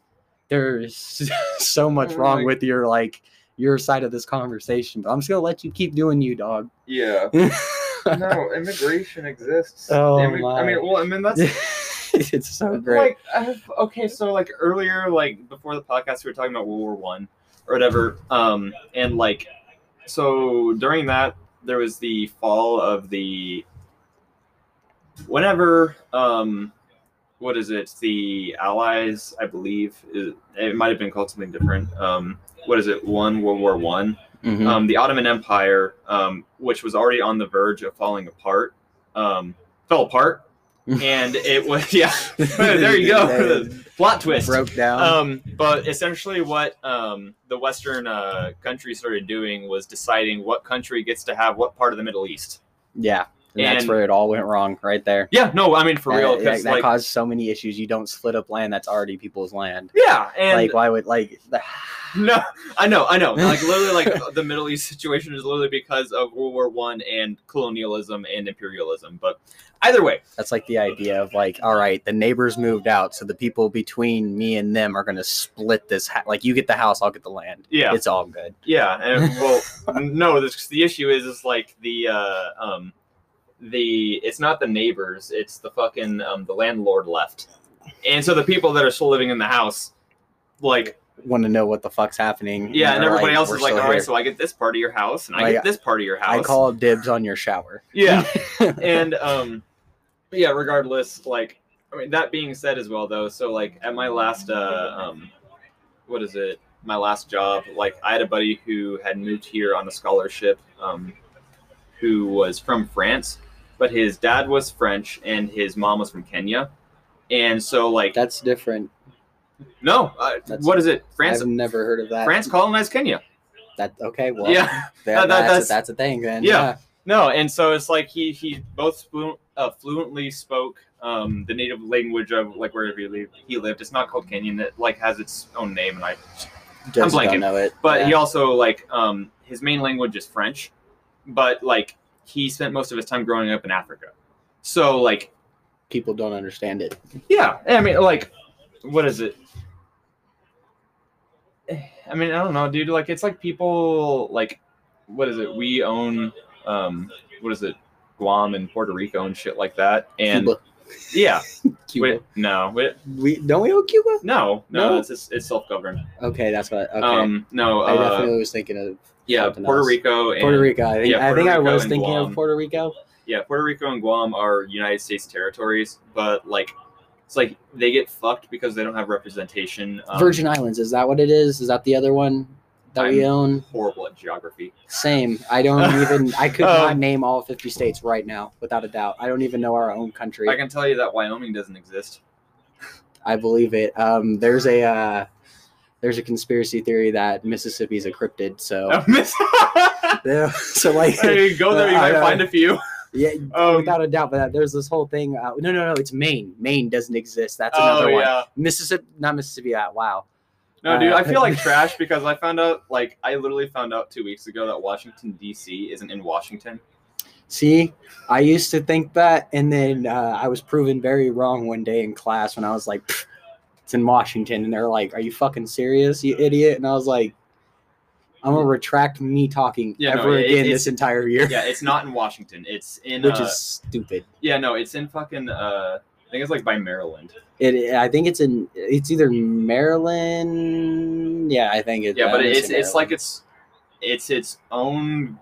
there's so oh much Oh wrong my- with your like your side of this conversation. But I'm just gonna let you keep doing you, dog. Yeah. No, immigration exists. Oh, Immig- I mean, well, I mean that's it's so great. like I've, okay. So like earlier, like before the podcast, we were talking about World War One or whatever. Um, and like so during that, there was the fall of the whenever um what is it the allies i believe it, it might have been called something different um what is it one world war one Mhm. um, the Ottoman Empire, um, which was already on the verge of falling apart, um, fell apart, and it was yeah. there you go, plot twist. Broke down. Um, but essentially, what um, the Western uh, countries started doing was deciding what country gets to have what part of the Middle East. yeah, and that's where it all went wrong, right there. Yeah, no, I mean for real, That, that, like caused so many issues. You don't split up land that's already people's land. yeah, and like, why would like? No, I know, I know. Like literally, like the Middle East situation is literally because of World War One and colonialism and imperialism. But either way, That's like the idea of like, all right, the neighbors moved out, so the people between me and them are gonna split this. Ha- like, you get the house, I'll get the land. yeah, It's all good. yeah. And well, no, this, the issue is is like the uh, um, the it's not the neighbors, it's the fucking um, the landlord left, and so the people that are still living in the house, like Want to know what the fuck's happening? yeah, and everybody else is like, all right, here." so I get this part of your house, and I Like, get this part of your house. I call dibs on your shower. yeah. and um yeah regardless like i mean that being said as well though so like at my last uh um what is it my last job like i had a buddy who had moved here on a scholarship um who was from france but his dad was french and his mom was from kenya and so like That's different. no uh, what is it france I've never heard of that. france colonized kenya That okay? Well, yeah that- that- that's, that's- a, that's a thing then. Yeah. No, and so it's like he he both flu- uh, fluently spoke um, the native language of like wherever he lived. He lived. It's not called Kenyan. It like has its own name, and I. Just blanking. don't know it. But yeah. he also like um, his main language is French, but like he spent most of his time growing up in Africa. So like people don't understand it. yeah, I mean like what is it? I mean I don't know, dude. Like it's like people like what is it? We own um what is it? Guam and Puerto Rico and shit like that. And Cuba. yeah, Cuba. wait, no, wait, We don't we own Cuba? no, no, No? it's it's self governed. Okay, that's what. Okay, Um, no, I uh, definitely was thinking of yeah, Puerto else. Rico and Puerto Rico. I think, yeah, I, Puerto think I was thinking Guam. of Puerto Rico. yeah, Puerto Rico and Guam are United States territories, but like it's like they get fucked because they don't have representation. Um, Virgin Islands is that what it is? Is that the other one that we I'm- own? horrible at geography. Same. I don't even. I could not Um, name all 50 states right now, without a doubt. I don't even know our own country. I can tell you that Wyoming doesn't exist. I believe it. Um, there's a uh, there's a conspiracy theory that Mississippi's a cryptid. So yeah, so like hey, go there, you I might know. find a few. yeah, Um, without a doubt. But there's this whole thing. Uh, no, no, no. It's Maine. Maine doesn't exist. That's oh another one. yeah. Mississippi, not Mississippi. Uh, wow. No, dude, Uh, I feel like trash because I found out, like, I literally found out two weeks ago that Washington D.C. isn't in Washington. See, I used to think that, and then uh, I was proven very wrong one day in class when I was like, "Pfft, "It's in Washington," and they're like, "Are you fucking serious, you idiot?" And I was like, "I'm gonna retract me talking Yeah, no, ever it- again this entire year," Yeah, it's not in Washington. It's in, which uh, is stupid. yeah, no, it's in fucking, uh, I think it's like by Maryland. It, I think it's in, it's either Maryland. Yeah, I think it. Yeah, but it's it's like it's it's its own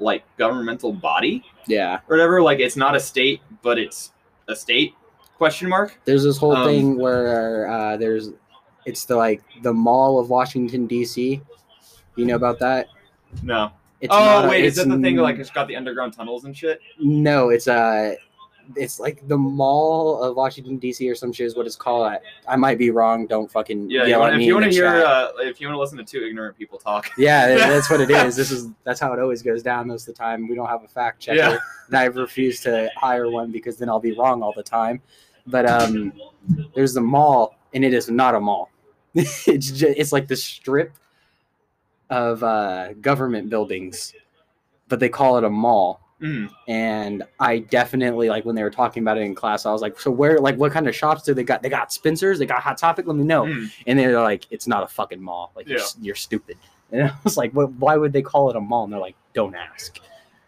like governmental body yeah. or whatever. Like it's not a state, but it's a state? Question mark. There's this whole Um, thing where uh, there's, it's the like the Mall of Washington D.C. You know about that? No. It's oh a- wait, is that the thing like it's got the underground tunnels and shit? No, it's uh it's like the Mall of Washington D.C. or some shit is what it's called. I, I might be wrong. Don't fucking Yeah. You at if you want to hear, uh, if you want to listen to two ignorant people talk. yeah, that's what it is. This is that's how it always goes down most of the time. We don't have a fact checker, Yeah. and I refuse to hire one because then I'll be wrong all the time. But um, there's the mall, and it is not a mall. it's just, it's like the strip of uh, government buildings, but they call it a mall. Mm. And I definitely like when they were talking about it in class. I was like, "So where? Like, what kind of shops do they got? They got Spencer's. They got Hot Topic. Let me know." Mm. And they're like, "It's not a fucking mall. Like, you're, you're stupid." And I was like, "What? Why would they call it a mall?" And they're like, "Don't ask."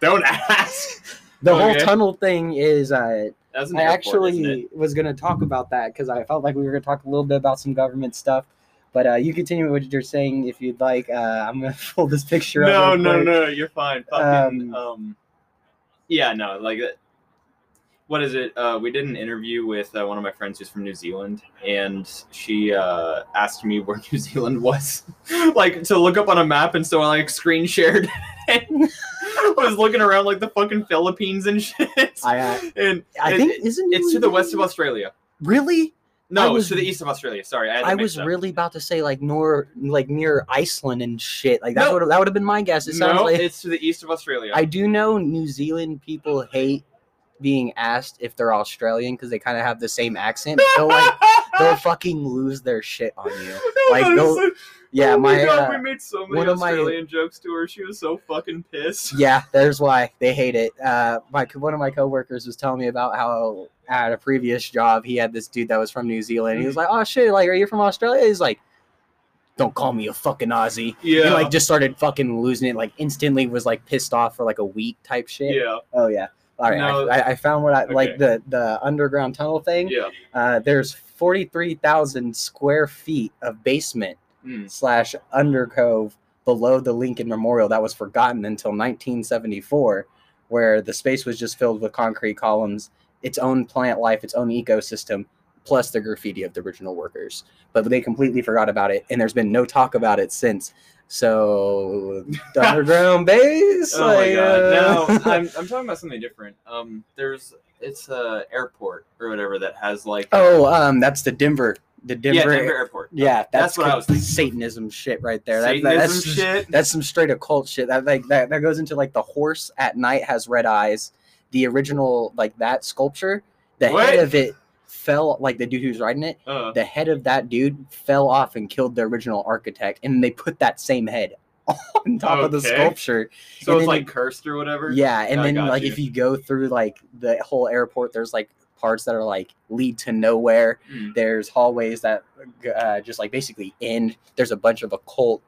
Don't ask. The whole tunnel thing is. Uh, That's an I airport, actually was going to talk about that because I felt like we were going to talk a little bit about some government stuff. But uh, you continue with what you're saying if you'd like. Uh, I'm going to pull this picture up. No, no, quick. no, you're fine. Fucking, Um, um, yeah, no, like, uh, what is it? Uh, we did an interview with uh, one of my friends who's from New Zealand, and she uh, asked me where New Zealand was, like to look up on a map, and so I like screen shared and was looking around like the fucking Philippines and shit. I, uh, and I think it- isn't it's to the west of Australia. Really? No, was- it's to the east of Australia. Sorry, I, I was really about to say like nor like near Iceland and shit. Like that No. would that would have been my guess. It sounds no, like it's to the east of Australia. I do know New Zealand people hate being asked if they're Australian because they kind of have the same accent. They'll like they'll fucking lose their shit on you. Like they'll, yeah, oh my, my, god, uh, we made so many of my- Australian jokes to her. She was so fucking pissed. yeah, there's why they hate it. Uh, my one of my coworkers was telling me about how at a previous job he had this dude that was from New Zealand. He was like, "Oh shit, like, are you from Australia?" He's like, "Don't call me a fucking Aussie." Yeah, He like just started fucking losing it. Like instantly was like pissed off for like a week type shit. yeah, Oh yeah. All right, No. I, I found what I like the the underground tunnel thing. yeah. Uh, there's forty three thousand square feet of basement Mm. slash undercove below the Lincoln Memorial that was forgotten until 1974, where the space was just filled with concrete columns, its own plant life, its own ecosystem, plus the graffiti of the original workers. But they completely forgot about it, and there's been no talk about it since. So underground base. Oh my god! uh, No, I'm, I'm talking about something different. Um, there's it's a airport or whatever that has like oh, um, that's the Denver, the Denver. yeah Denver Airport. Yeah, that's, that's, what I was thinking. Satanism shit right there. That- that- Satanism that's just- shit. That's some straight occult shit. That like that, that goes into like the horse at night has red eyes. The original like that sculpture, the What? head of it fell like the dude who's riding it. Uh, The head of that dude fell off and killed the original architect, and they put that same head on top of the sculpture. so and it's then like cursed or whatever. Yeah, and I then like you. if you go through like the whole airport, there's like parts that are like lead to nowhere. Mm. There's hallways that uh, just like basically end. There's a bunch of occult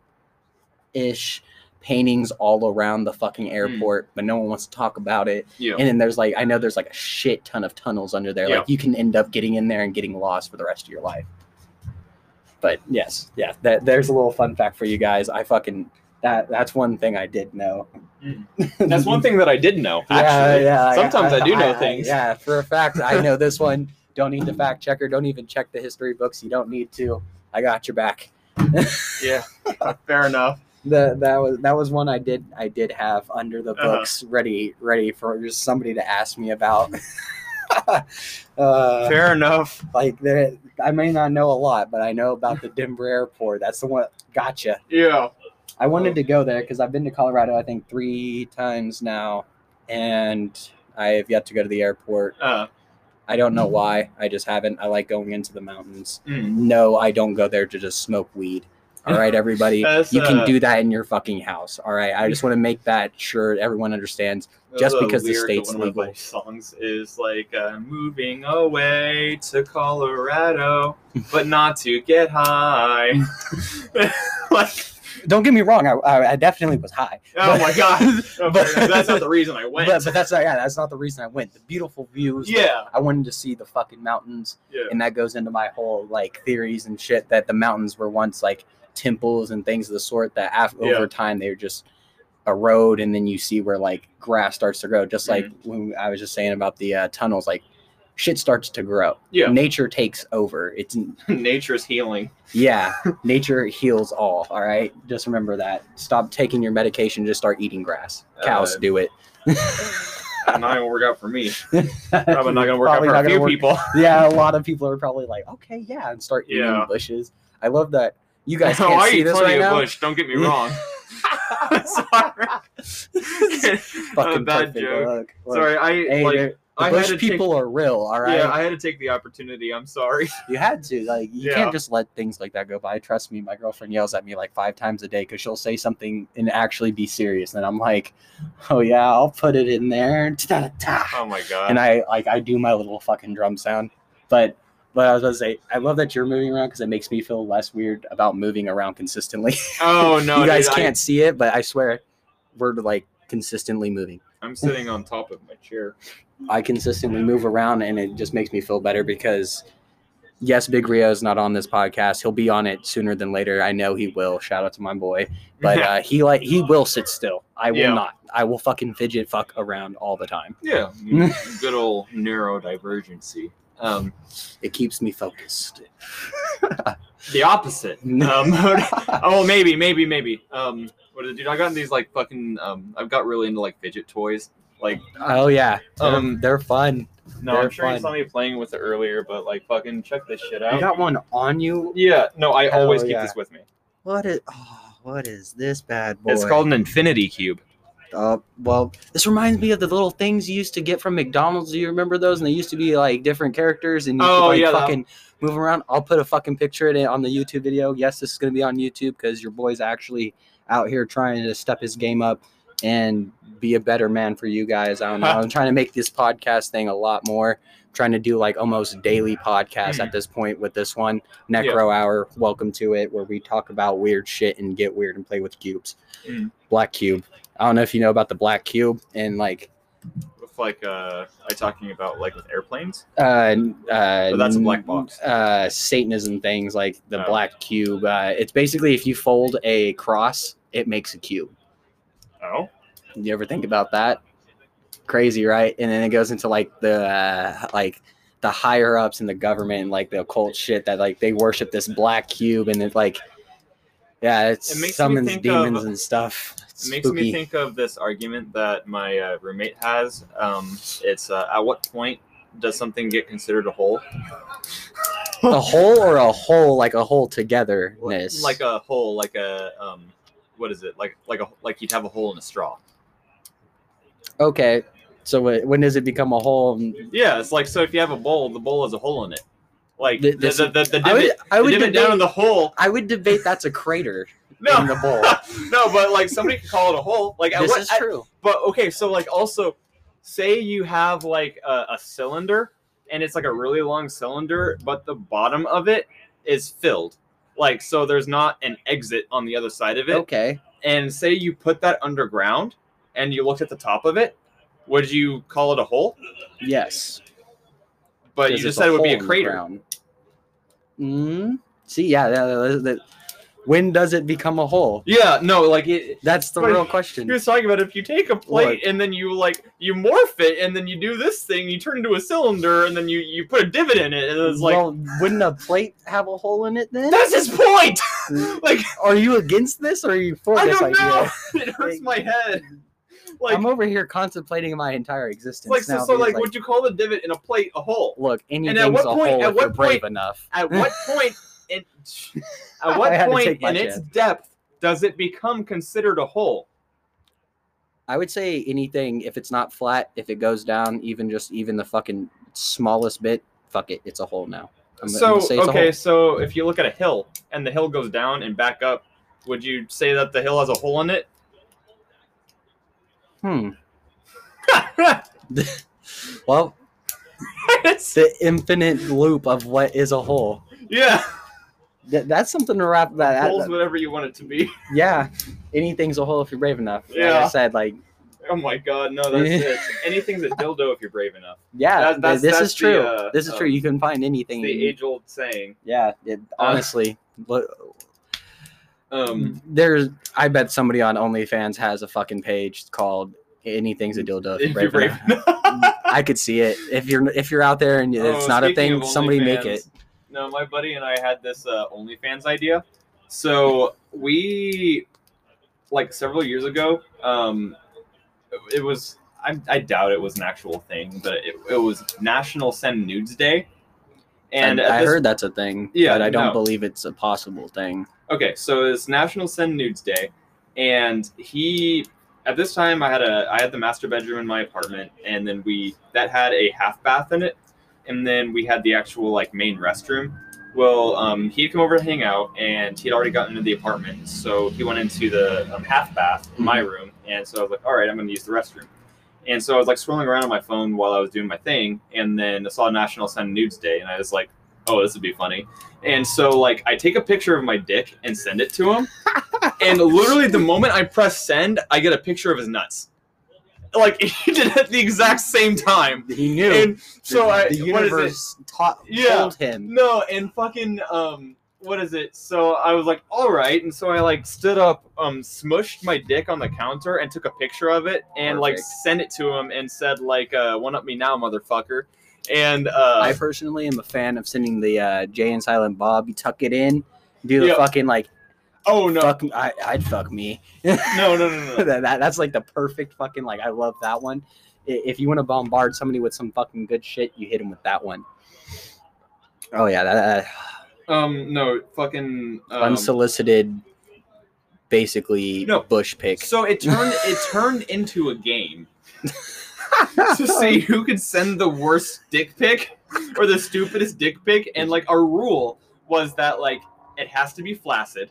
ish paintings all around the fucking airport, but no one wants to talk about it. Yeah. And then there's like I know there's like a shit ton of tunnels under there. Yeah. Like you can end up getting in there and getting lost for the rest of your life. But yes, yeah, that there's a little fun fact for you guys. I fucking that that's one thing I did know. Mm. That's one thing that I did know. Yeah, Actually, yeah. sometimes I, do know things. Yeah, for a fact, I know this one. Don't need the fact checker. Don't even check the history books. You don't need to. I got your back. Yeah, fair enough. The, that was that was one I did I did have under the Uh-huh. books ready ready for just somebody to ask me about. uh, Fair enough. like there, I may not know a lot, but I know about the Denver airport. That's the one. Gotcha. Yeah. I wanted to go there because I've been to Colorado. I think three times now, and I have yet to go to the airport. Uh, I don't know why. I just haven't. I like going into the mountains. mm. No, I don't go there to just smoke weed. All right, everybody. You can uh, do that in your fucking house. All right. I just want to make that sure everyone understands. Just because the state's one of my songs is like uh, moving away to Colorado, but not to get high. like, Don't get me wrong. I, I, definitely was high. oh my god, No, But- that's not the reason I went. But, but that's not. Yeah, that's not the reason I went. The beautiful views. yeah, I wanted to see the fucking mountains. yeah, and that goes into my whole like theories and shit that the mountains were once like temples and things of the sort that af- Yeah. over time they were just erode and then you see where like grass starts to grow just like Mm-hmm. when i was just saying about the uh, tunnels like shit starts to grow yeah. nature takes over it's Nature's healing. yeah nature heals all all right just remember that stop taking your medication just start eating grass cows Uh, do it Not gonna work out for me. Probably not gonna work Probably out for a few work- people. yeah, a lot of people are probably like, okay, yeah, and start eating Yeah. bushes. I love that you guys Oh, can't I see eat this plenty right of now. bush. Don't get me wrong. Sorry. Fucking bad joke. Look, look. Sorry, I Hey, like The I bush to take- people are real, all right. Yeah, I had to take the opportunity. I'm sorry. you had to like you Yeah. can't just let things like that go by. Trust me, my girlfriend yells at me like five times a day because she'll say something and actually be serious, and I'm like, oh yeah, I'll put it in there. Oh my god. and I like I do my little fucking drum sound. But but I was gonna say I love that you're moving around because it makes me feel less weird about moving around consistently. oh no, you guys dude, can't see it, but I swear we're like consistently moving. I'm sitting on top of my chair. I consistently move around and it just makes me feel better because yes, Big Rio is not on this podcast. He'll be on it sooner than later. I know he will. Shout out to my boy. But uh, he like he will sit still. I will Yeah. not. I will fucking fidget fuck around all the time. yeah, good old neurodivergency. Um, It keeps me focused. the opposite. Um, oh, maybe, maybe, maybe. Um, what it, dude? I got in these like fucking. Um, I've got really into like fidget toys. Like, Oh yeah, they're, Um, they're fun. no, They're I'm sure you saw me playing with it earlier, but like, fucking check this shit out. You got one on you. Yeah, no, I Hell always keep yeah. this with me. What is? Oh, what is this bad boy? It's called an infinity cube. Uh, well, this reminds me of the little things you used to get from McDonald's. Do you remember those? And they used to be like different characters, and you Oh, could like yeah, that- fucking move around. I'll put a fucking picture of it on the YouTube video. Yes, this is gonna be on YouTube because your boy's actually out here trying to step his game up and be a better man for you guys. I don't know. I'm trying to make this podcast thing a lot more. trying to do like almost daily podcasts at this point with this one Necro Hour. Welcome to it, where we talk about weird shit and get weird and play with cubes. Mm. Black cube. I don't know if you know about the black cube and like With like, uh, I talking about like with airplanes. uh, uh But that's a black box. uh satanism things like the Oh. black cube uh it's basically if you fold a cross it makes a cube Oh, you ever think about that crazy right and then it goes into like the uh, like the higher ups in the government and like the occult shit that like they worship this black cube and it like yeah it's It summons demons of- and stuff It's it makes spooky. me think of this argument that my uh, roommate has. Um, it's uh, at what point does something get considered a whole? a hole or a whole like a whole togetherness Like a whole, like a um, what is it? Like like a like you'd have a hole in a straw. okay so wh- when does it become a hole Yeah, it's like so if you have a bowl, the bowl has a hole in it. Like Th- the this- the, the, the I would, I the would debate, down in the hole. I would debate that's a crater No, in the bowl. no, but like somebody could call it a hole. Like this what, is true. But okay, so like also, say you have like a, a cylinder, and it's like a really long cylinder, but the bottom of it is filled. Like so, there's not an exit on the other side of it. Okay. And say you put that underground, and you looked at the top of it, would you call it a hole? Yes. But you just said it would be a crater. Mm, see, yeah. that- that- when does it become a hole? Yeah, no, like it. That's the real question. He was talking about if you take a plate Look. and then you like you morph it and then you do this thing, you turn into a cylinder and then you you put a divot in it and it's like well, wouldn't a plate have a hole in it then? that's his point. like Are you against this or are you for this? I this don't idea? know. it hurts my head. Like I'm over here contemplating my entire existence like so, now. so because, like would you call the divot in a plate a hole? look, anything's at what a point- hole at if what you're brave enough. At what point in at what point in its chance. depth does it become considered a hole? I would say anything if it's not flat, if it goes down even just even the fucking smallest bit, fuck it, it's a hole now. I'm, I'm so say okay, so if you look at a hill and the hill goes down and back up, would you say that the hill has a hole in it? Hmm. Well, It's- the infinite loop of what is a hole. yeah, Th- that's something to wrap that. hole's whatever you want it to be. yeah, anything's a hole if you're brave enough. Like I said, like Oh my god, no, that's it. Anything's a dildo if you're brave enough. yeah, That- that's- this that's is true. the, uh, this is true. You can find anything. the age-old saying. yeah, it, honestly, look, Um, there's. I bet somebody on OnlyFans has a fucking page called "Anything's a Dildo." If if you're brave brave enough. I could see it. If you're if you're out there and it's Oh, not a thing, somebody make it. No, my buddy and I had this uh, OnlyFans idea. So we, like several years ago, um, it was. I, I doubt it was an actual thing, but it, it was National Send Nudes Day. And And I this- heard that's a thing. Yeah, but I don't no. believe it's a possible thing. Okay, so it's National Send Nudes Day, and he at this time I had a I had the master bedroom in my apartment, and then we that had a half bath in it, and then we had the actual like main restroom. Well, um, he'd come over to hang out, and he'd already gotten into the apartment, so he went into the um, half bath in my room, and so I was like, all right, I'm going to use the restroom. And so I was like scrolling around on my phone while I was doing my thing, and then I saw National Send Nudes Day, and I was like, oh, this would be funny. And so like I take a picture of my dick and send it to him, and literally the moment I press send, I get a picture of his nuts. Like he did it at the exact same time. He knew. And so the, I the what is it? universe taught Yeah. told him. No, and fucking um what is it? So I was like, all right, and so I like stood up, um, smushed my dick on the counter and took a picture of it and like sent it to him and said like, uh, one up me now, motherfucker. And uh I personally am a fan of sending the uh, Jay and Silent Bob. You tuck it in, do the Yeah. fucking like oh no, fuck. I, I'd fuck me. no, no, no, no. that, that- that's like the perfect fucking like. I love that one. If you want to bombard somebody with some fucking good shit, you hit them with that one. Oh yeah, that, that Um, no, fucking um, unsolicited, basically No. bush pick. So it turned it turned into a game to see who could send the worst dick pic or the stupidest dick pic, and like our rule was that like it has to be flaccid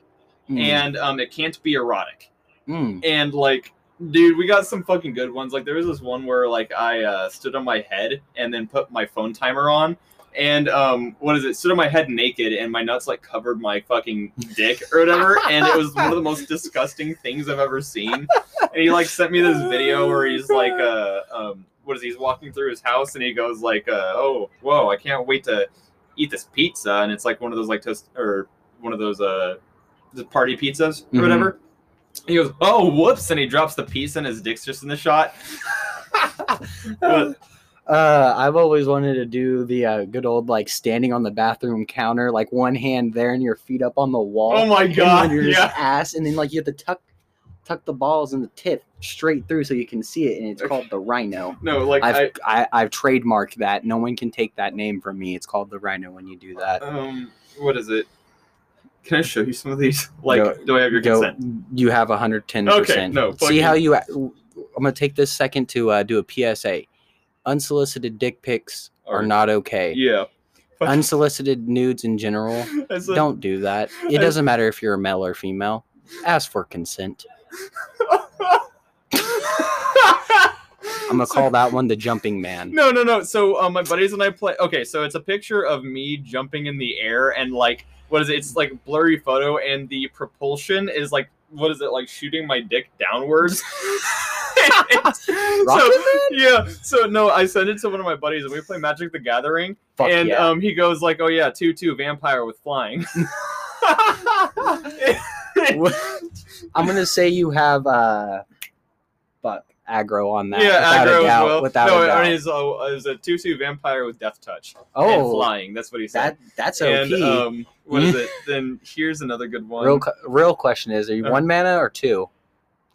Mm, and um it can't be erotic. mm. And like, dude, we got some fucking good ones. Like there was this one where like I uh, stood on my head and then put my phone timer on. And um, what is it? Stood on my head naked, and my nuts like covered my fucking dick or whatever, and it was one of the most disgusting things I've ever seen. And he like sent me this video where he's like, uh, um, what is he? he's walking through his house, and he goes like, uh, oh, whoa, I can't wait to eat this pizza, and it's like one of those like toast or one of those uh, the party pizzas or Mhm. whatever. He goes, oh, whoops, and he drops the piece, and his dick's just in the shot. But- Uh, I've always wanted to do the uh, good old like standing on the bathroom counter, like one hand there and your feet up on the wall. Oh my god, your yeah. ass, and then like you have to tuck tuck the balls and the tip straight through so you can see it, and it's called the rhino. No, like I've I, I, I've trademarked that. No one can take that name from me. It's called the rhino when you do that. um, what is it? Can I show you some of these? Like, Go- do I have your Go, consent? you have 110. Okay, percent no, See how you. I'm gonna take this second to uh, do a PSA. Unsolicited dick pics are Are- not okay. Yeah. Unsolicited nudes in general. Don't do that. It doesn't matter if you're a male or female. Ask for consent. I'm gonna So- call that one the jumping man. No, no, no. So um, my buddies and I play. Okay, so it's a picture of me jumping in the air and like what is it? It's like blurry photo, and the propulsion is like what is it like shooting my dick downwards? so yeah, so no, I sent it to one of my buddies, and we play Magic the Gathering, Fuck and yeah. um, he goes like, "Oh yeah, two two vampire with flying." I'm gonna say you have uh, fuck aggro on that. yeah, aggro a as doubt. well. Without no, doubt. I mean, it's a, it's a two two vampire with death touch and oh, flying. That's what he said. that that's OP. and um, what is it? Then here's another good one. real, real question is: Are you Uh. one mana or two?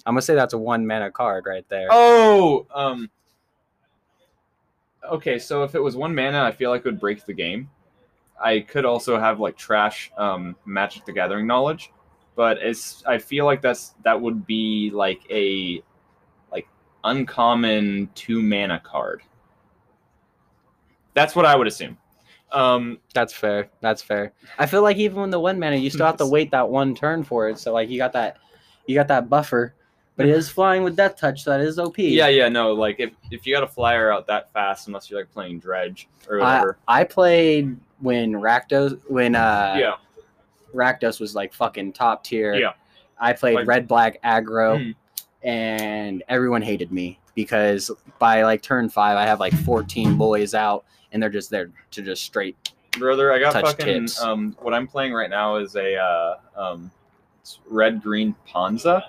I'm gonna say that's a one mana card right there. Oh, um. Okay, so if it was one mana, I feel like it would break the game. I could also have like trash um, Magic the Gathering knowledge, but it's I feel like that's that would be like a uncommon two mana card. That's what I would assume. Um, That's fair. That's fair. I feel like even when the one mana, you still have to wait that one turn for it. So like you got that, you got that buffer, but it is flying with death touch, so that is OP. yeah, yeah, no, like if if you got a flyer out that fast, unless you're like playing dredge or whatever. I played when Rakdos when uh yeah, Rakdos was like fucking top tier. Yeah. I played Like- red black aggro, Mhm. And everyone hated me because by like turn five, I have like 14 boys out, and they're just there to just straight. brother. I got Touch fucking. tips. Um, what I'm playing right now is a uh, um, red green Ponza,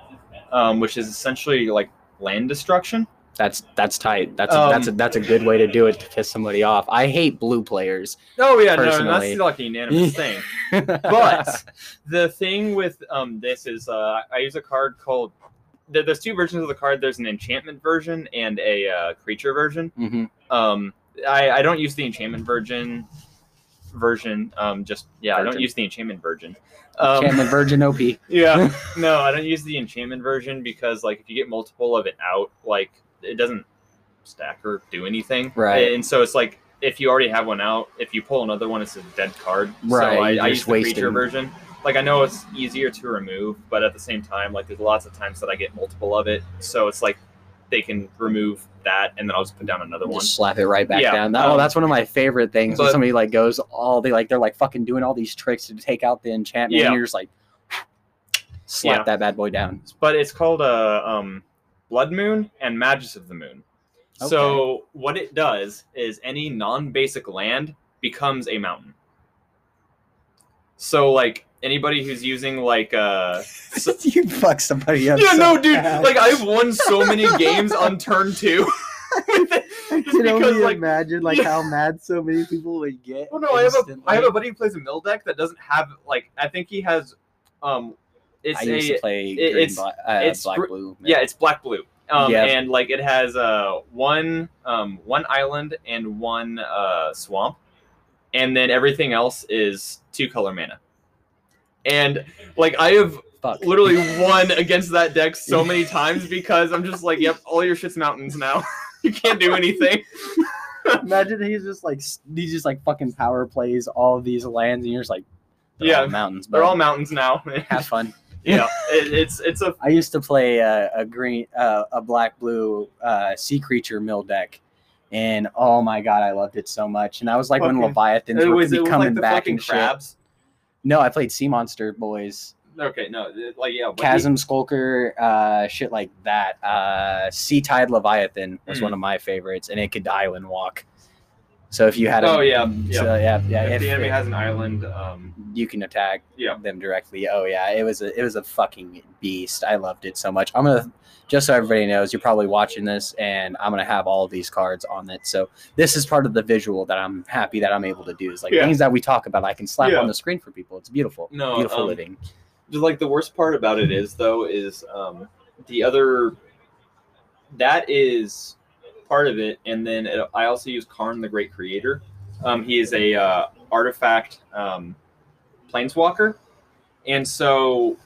um, which is essentially like land destruction. That's that's tight. That's a, that's a, Um, that's a good way to do it to piss somebody off. I hate blue players. Oh yeah, no, that's like a unanimous thing. But the thing with um, this is uh, I use a card called. There- There's two versions of the card. There's an enchantment version and a uh, creature version. Mhm. Um, I, I don't use the enchantment version version. Um, just yeah, I don't Virgin. use the enchantment version. Um, Enchantment Virgin OP. yeah, no, I don't use the enchantment version because like if you get multiple of it out, like it doesn't stack or do anything. Right. And so it's like if you already have one out, if you pull another one, it's a dead card. Right, So I, you're I just use the creature wasting- version. Like I know it's easier to remove, but at the same time, like there's lots of times that I get multiple of it, so it's like they can remove that, and then I'll just put down another one. Slap it right back Yeah, down. That- oh, um, that's one of my favorite things. when somebody like goes all they like they're like fucking doing all these tricks to take out the enchantment. Yeah. And you're just like slap Yeah. that bad boy down. but it's called uh, um, Blood Moon and Magus of the Moon. Okay. So what it does is any non-basic land becomes a mountain. So like anybody who's using like uh so- you fuck somebody up. yeah so no dude bad. like I've won so many games on turn two. I just can only because like imagine like Yeah. how mad so many people would get. oh no I have a instantly. I have a buddy who plays a mill deck that doesn't have like I think he has um it's I used a to play it- green, it's- black, uh, it's black gr- blue. Yeah, it's black blue. Um, Yeah. and like it has uh one um one island and one uh swamp, and then everything else is two color mana. And like I have fuck. literally won against that deck so many times because I'm just like, yep, all your shit's mountains now. you can't do anything. Imagine he's just like he's just like fucking power plays all of these lands, and you're just like, they're Yeah, all mountains. They're all mountains now. have fun. yeah, it, it's it's a I used to play uh, a green, uh, a black blue uh, sea creature mill deck, and oh my god, I loved it so much. And I was like when Leviathans were was, coming like back fucking and shit. No, I played Sea Monster Boys, Okay, no, like yeah, Chasm Skulker, uh, shit like that. Uh, sea Tide Leviathan was Mm. one of my favorites, and it could island walk. So if you had, a, Oh, yeah, so yeah, yeah. if if the enemy it- has an island, um, you can attack Yeah. them directly. Oh yeah, it was a it was a fucking beast. I loved it so much. I'm gonna just so everybody knows, you're probably watching this, and I'm gonna have all of these cards on it. So this is part of the visual that I'm happy that I'm able to do. Is like Yeah. things that we talk about, I can slap Yeah. on the screen for people. It's beautiful. No, beautiful um, living. just like the worst part about it is though is um, the other that is part of it and then it, i also use karn the great creator um, he is a uh, artifact um, planeswalker and so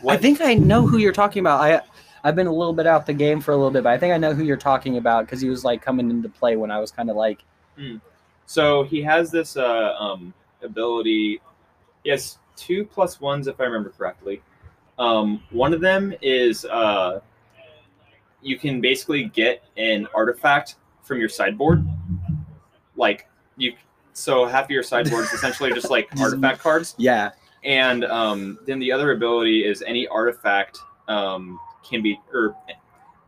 what I think I know who you're talking about. I I've been a little bit out the game for a little bit, but I think I know who you're talking about because he was like coming into play when I was kind of like, So he has this uh, um, ability. He has two plus ones, if I remember correctly. Um, one of them is uh, you can basically get an artifact from your sideboard. Like you, so half of your sideboard is essentially just like artifact cards, yeah, and um, then the other ability is any artifact um, can be or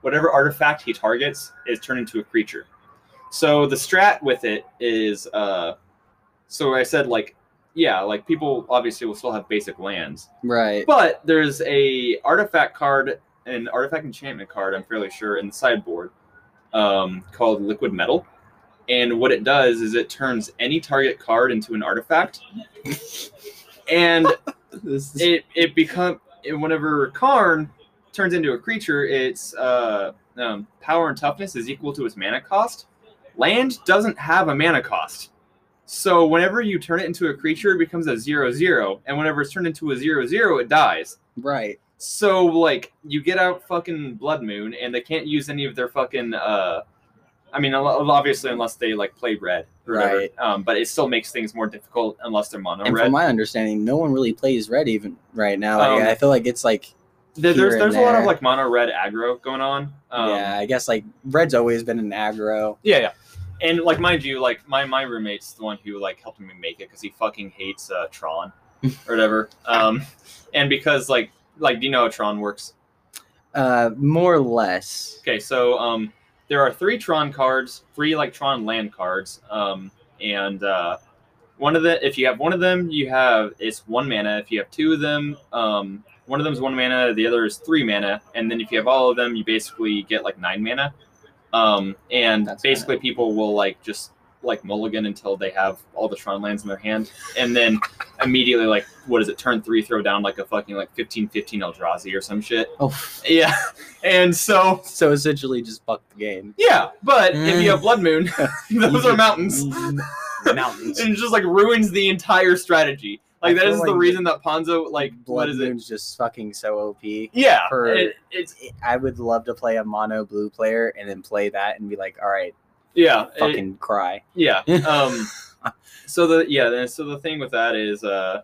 whatever artifact he targets is turned into a creature. So the strat with it is uh, so I said like yeah like people obviously will still have basic lands, right. but there's a artifact card an artifact enchantment card I'm fairly sure in the sideboard um, called liquid metal. And what it does is it turns any target card into an artifact, and it it become whenever Karn turns into a creature, its uh, um, power and toughness is equal to its mana cost. Land doesn't have a mana cost, so whenever you turn it into a creature, it becomes a zero zero, and whenever it's turned into a zero zero, it dies. right. So like you get out fucking Blood Moon, and they can't use any of their fucking. Uh, I mean, obviously, unless they like play red, whatever. Right. Um, but it still makes things more difficult unless they're mono and red. from my understanding, no one really plays red even right now. Like, Um, I feel like it's like, There- here there's there's a lot of like mono red aggro going on. Um, yeah, I guess like red's always been an aggro. yeah, yeah. And like mind you, like my my roommate's the one who like helped me make it because he fucking hates uh, Tron or whatever. Um, and because like like do you know how Tron works? Uh, more or less. Okay, so um, there are three Tron cards, three like Tron land cards, um, and uh, one of the if you have one of them, you have it's one mana. If you have two of them, um, one of them is one mana, the other is three mana, and then if you have all of them, you basically get like nine mana. Um, and That's basically, people will like just like mulligan until they have all the Tron lands in their hand, and then immediately like what is it? Turn three, throw down like a fucking like 15-15 Eldrazi or some shit. Oh, Yeah, and so so essentially just fuck the game. yeah, but if you have Blood Moon, those are mountains. mountains. and it just like ruins the entire strategy. Like that feel the reason that Ponza like Blood what is it? Moon's just fucking so OP. Yeah, for- it- it's I would love to play a mono blue player and then play that and be like, all right, yeah, it- fucking cry. yeah. Um, so the yeah, so the thing with that is, uh,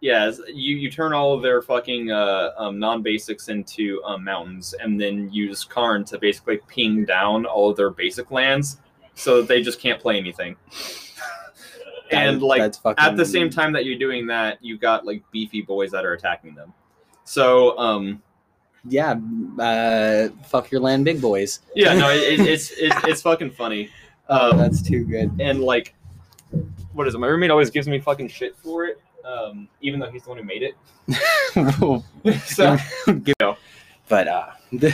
yeah, is you you turn all of their fucking uh, um, non basics into um, mountains, and then use Karn to basically ping down all of their basic lands, so that they just can't play anything. And like at the same time that you're doing that, you got like beefy boys that are attacking them. So um, yeah, uh, fuck your land, big boys. yeah, no, it, it, it's it's it's fucking funny. Oh, Um, that's too good. and like what is it my roommate always gives me fucking shit for it um even though he's the one who made it so you know. but uh, yeah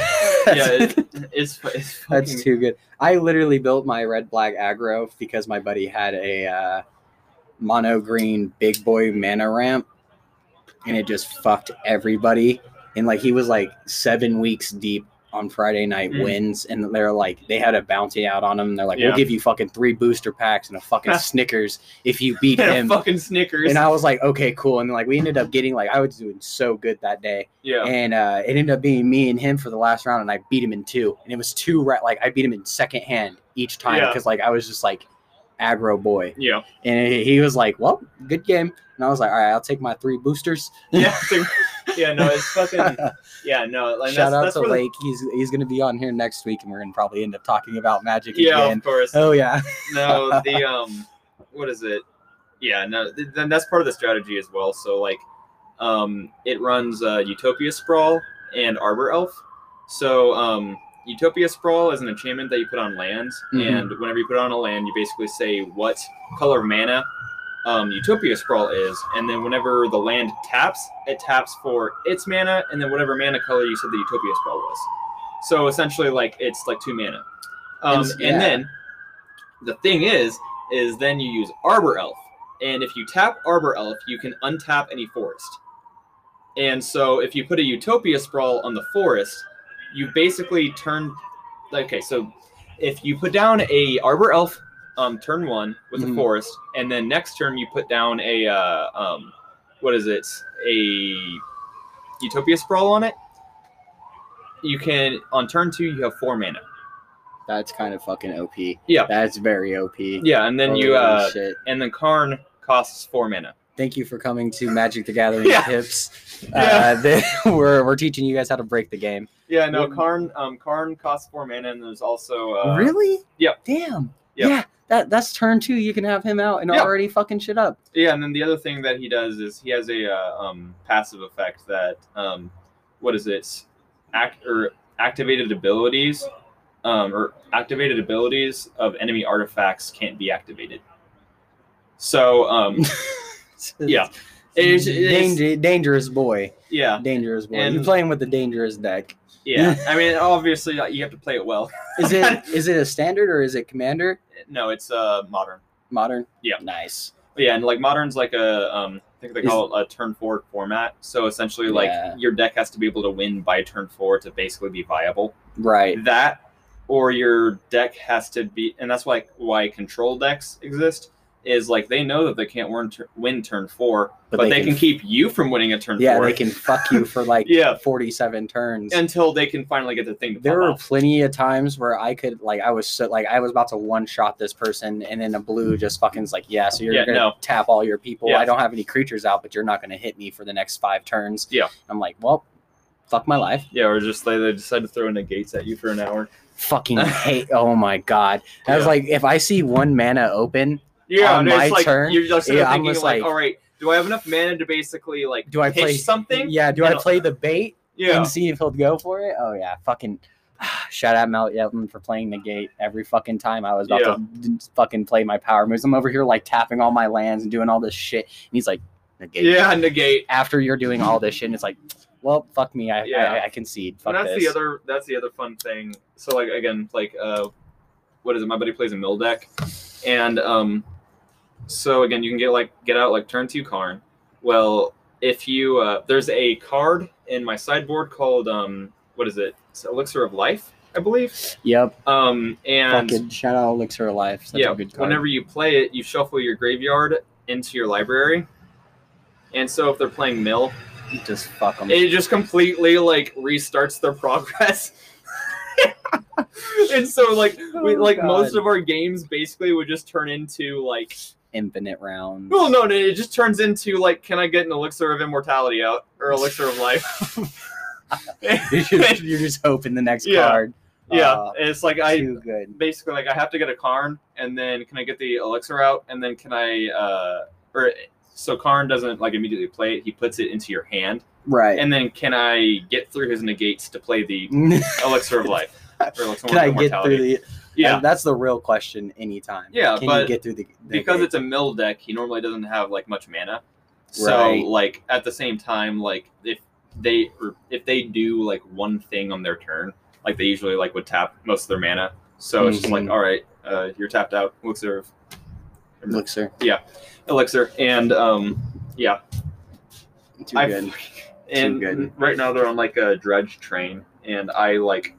it, it's, it's That's too good. I literally built my red black aggro because my buddy had a uh, mono green big boy mana ramp, and it just fucked everybody. And like he was like seven weeks deep on Friday night Mm. wins, and they're like they had a bounty out on him. They're like, Yeah. we'll give you fucking three booster packs and a fucking Snickers if you beat him. fucking snickers And I was like, okay, cool. And like we ended up getting like I was doing so good that day yeah and uh, it ended up being me and him for the last round, and I beat him in two, and it was two ra- like I beat him in second hand each time Yeah. because like I was just like aggro boy, yeah. And he was like, "Well, good game," and I was like, "All right, I'll take my three boosters." yeah yeah no it's fucking yeah no like Shout that's, out that's to where the- Lake. He's he's gonna be on here next week, and we're gonna probably end up talking about Magic yeah again. of course. Oh yeah, no the um what is it? Yeah no then that's part of the strategy as well. So like um it runs uh utopia sprawl and arbor elf. So um utopia sprawl is an enchantment that you put on lands Mhm. and whenever you put it on a land you basically say what color mana um, utopia sprawl is and then whenever the land taps it taps for its mana and then whatever mana color you said the utopia sprawl was so essentially like it's like two mana um, yeah. and then the thing is is then you use arbor elf and if you tap arbor elf you can untap any forest and so if you put a utopia sprawl on the forest you basically turn okay so if you put down a arbor elf um, turn one with Mhm. a forest and then next turn you put down a uh, um, what is it a utopia sprawl on it you can on turn two you have four mana that's kind of fucking OP. Yeah. that's very OP. yeah and then you uh, shit. and then karn costs four mana Thank you for coming to Magic the Gathering Yeah. tips. Yeah. Uh, the- we're we're teaching you guys how to break the game. Yeah no karn um karn costs four mana and there's also uh, really? yeah. Damn. Yeah. Yeah. That that's turn two. You can have him out and Yeah. already fucking shit up. Yeah, and then the other thing that he does is he has a uh, um, passive effect that um, what is it? Act or activated abilities, um, or activated abilities of enemy artifacts can't be activated. So um, yeah, It's- it's- Danger, dangerous boy. yeah, Dangerous boy. And- You're playing with the dangerous deck. yeah. I mean, obviously uh, you have to play it well. Is it is it a standard or is it commander? no, it's uh, modern. Modern? Yeah. Nice. Yeah, and like modern's like a um, I think they call it a turn four format. So essentially, like Yeah. your deck has to be able to win by turn four to basically be viable. Right. that or your deck has to be and that's like why control decks exist is like they know that they can't win, tur- win turn four but, But they, they can, can- keep you from winning a turn Yeah, four they can fuck you for like Yeah. 47 turns. until they can finally get the thing to there were off. plenty of times where I could like I was so like I was about to one shot this person and then a blue hmm. just fucking's like yeah so you're Yeah, gonna no. tap all your people Yeah. I don't have any creatures out but you're not gonna hit me for the next five turns Yeah. I'm like well fuck my life yeah or just like they decide to throw negates at you for an hour fucking hate oh my god I was like if I see one mana open yeah On it's my like turn, you're just yeah, I'm thinking just like, like- all right do i have enough mana to basically like do I play something yeah do I play the bait yeah and see if he'll go for it oh yeah fucking Shout out Mount Yelton for playing the gate every fucking time I was about to fucking play my power moves. I'm over here like tapping all my lands and doing all this shit. And he's like, negate. yeah negate After you're doing all this shit, and it's like, well, fuck me. I Yeah. I, I concede. Fuck and that's this. the other that's the other fun thing so like again like uh what is it my buddy plays a mill deck and um so again you can get like get out like turn two karn well if you uh there's a card in my sideboard called um what is it it's elixir of life I believe. Yep. Um, and Fucking shout out Elixir of Life. Such yeah, a good card. whenever you play it, you shuffle your graveyard into your library. And so if they're playing mill, you just fuck them. it just completely like restarts their progress. and so like we Oh, like most of our games basically would just turn into like Infinite rounds. well no no it just turns into like can I get an elixir of immortality out or elixir of life? you're, just, you're just hoping the next Yeah. card. yeah, Uh, it's like I good. basically like I have to get a Karn, and then can I get the elixir out, and then can I uh or so Karn doesn't like immediately play it; he puts it into your hand, Right. and then can I get through his negates to play the elixir of life? Or elixir Can of I get through the? Yeah, and that's the real question. Anytime. Yeah, Can but you get through the? the because gate? it's a mill deck, he normally doesn't have like much mana. So Right. like at the same time, like if they or if they do like one thing on their turn, like they usually like would tap most of their mana. So it's just like, Mhm. all right, uh, you're tapped out. Elixir of elixir. Yeah, elixir, and um, yeah, Too I good. and good. right now they're on like a dredge train, and I like.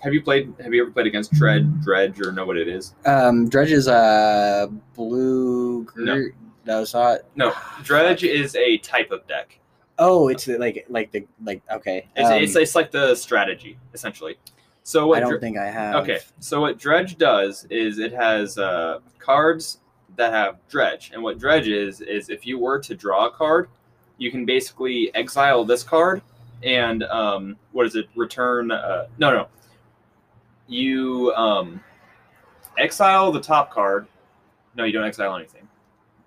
Have you played? Have you ever played against Dredge, Dredge, or know what it is? Um, Dredge is a blue. No. Gr- no, it's not. No, Dredge is a type of deck. Oh, it's like like the like okay. It's, um, it's, it's like the strategy essentially. So what? I don't think I have. okay, so what Dredge does is it has uh, cards that have Dredge, and what Dredge is is if you were to draw a card, you can basically exile this card, and um, what is it? Return? Uh, no, no. You um, exile the top card. No, you don't exile anything.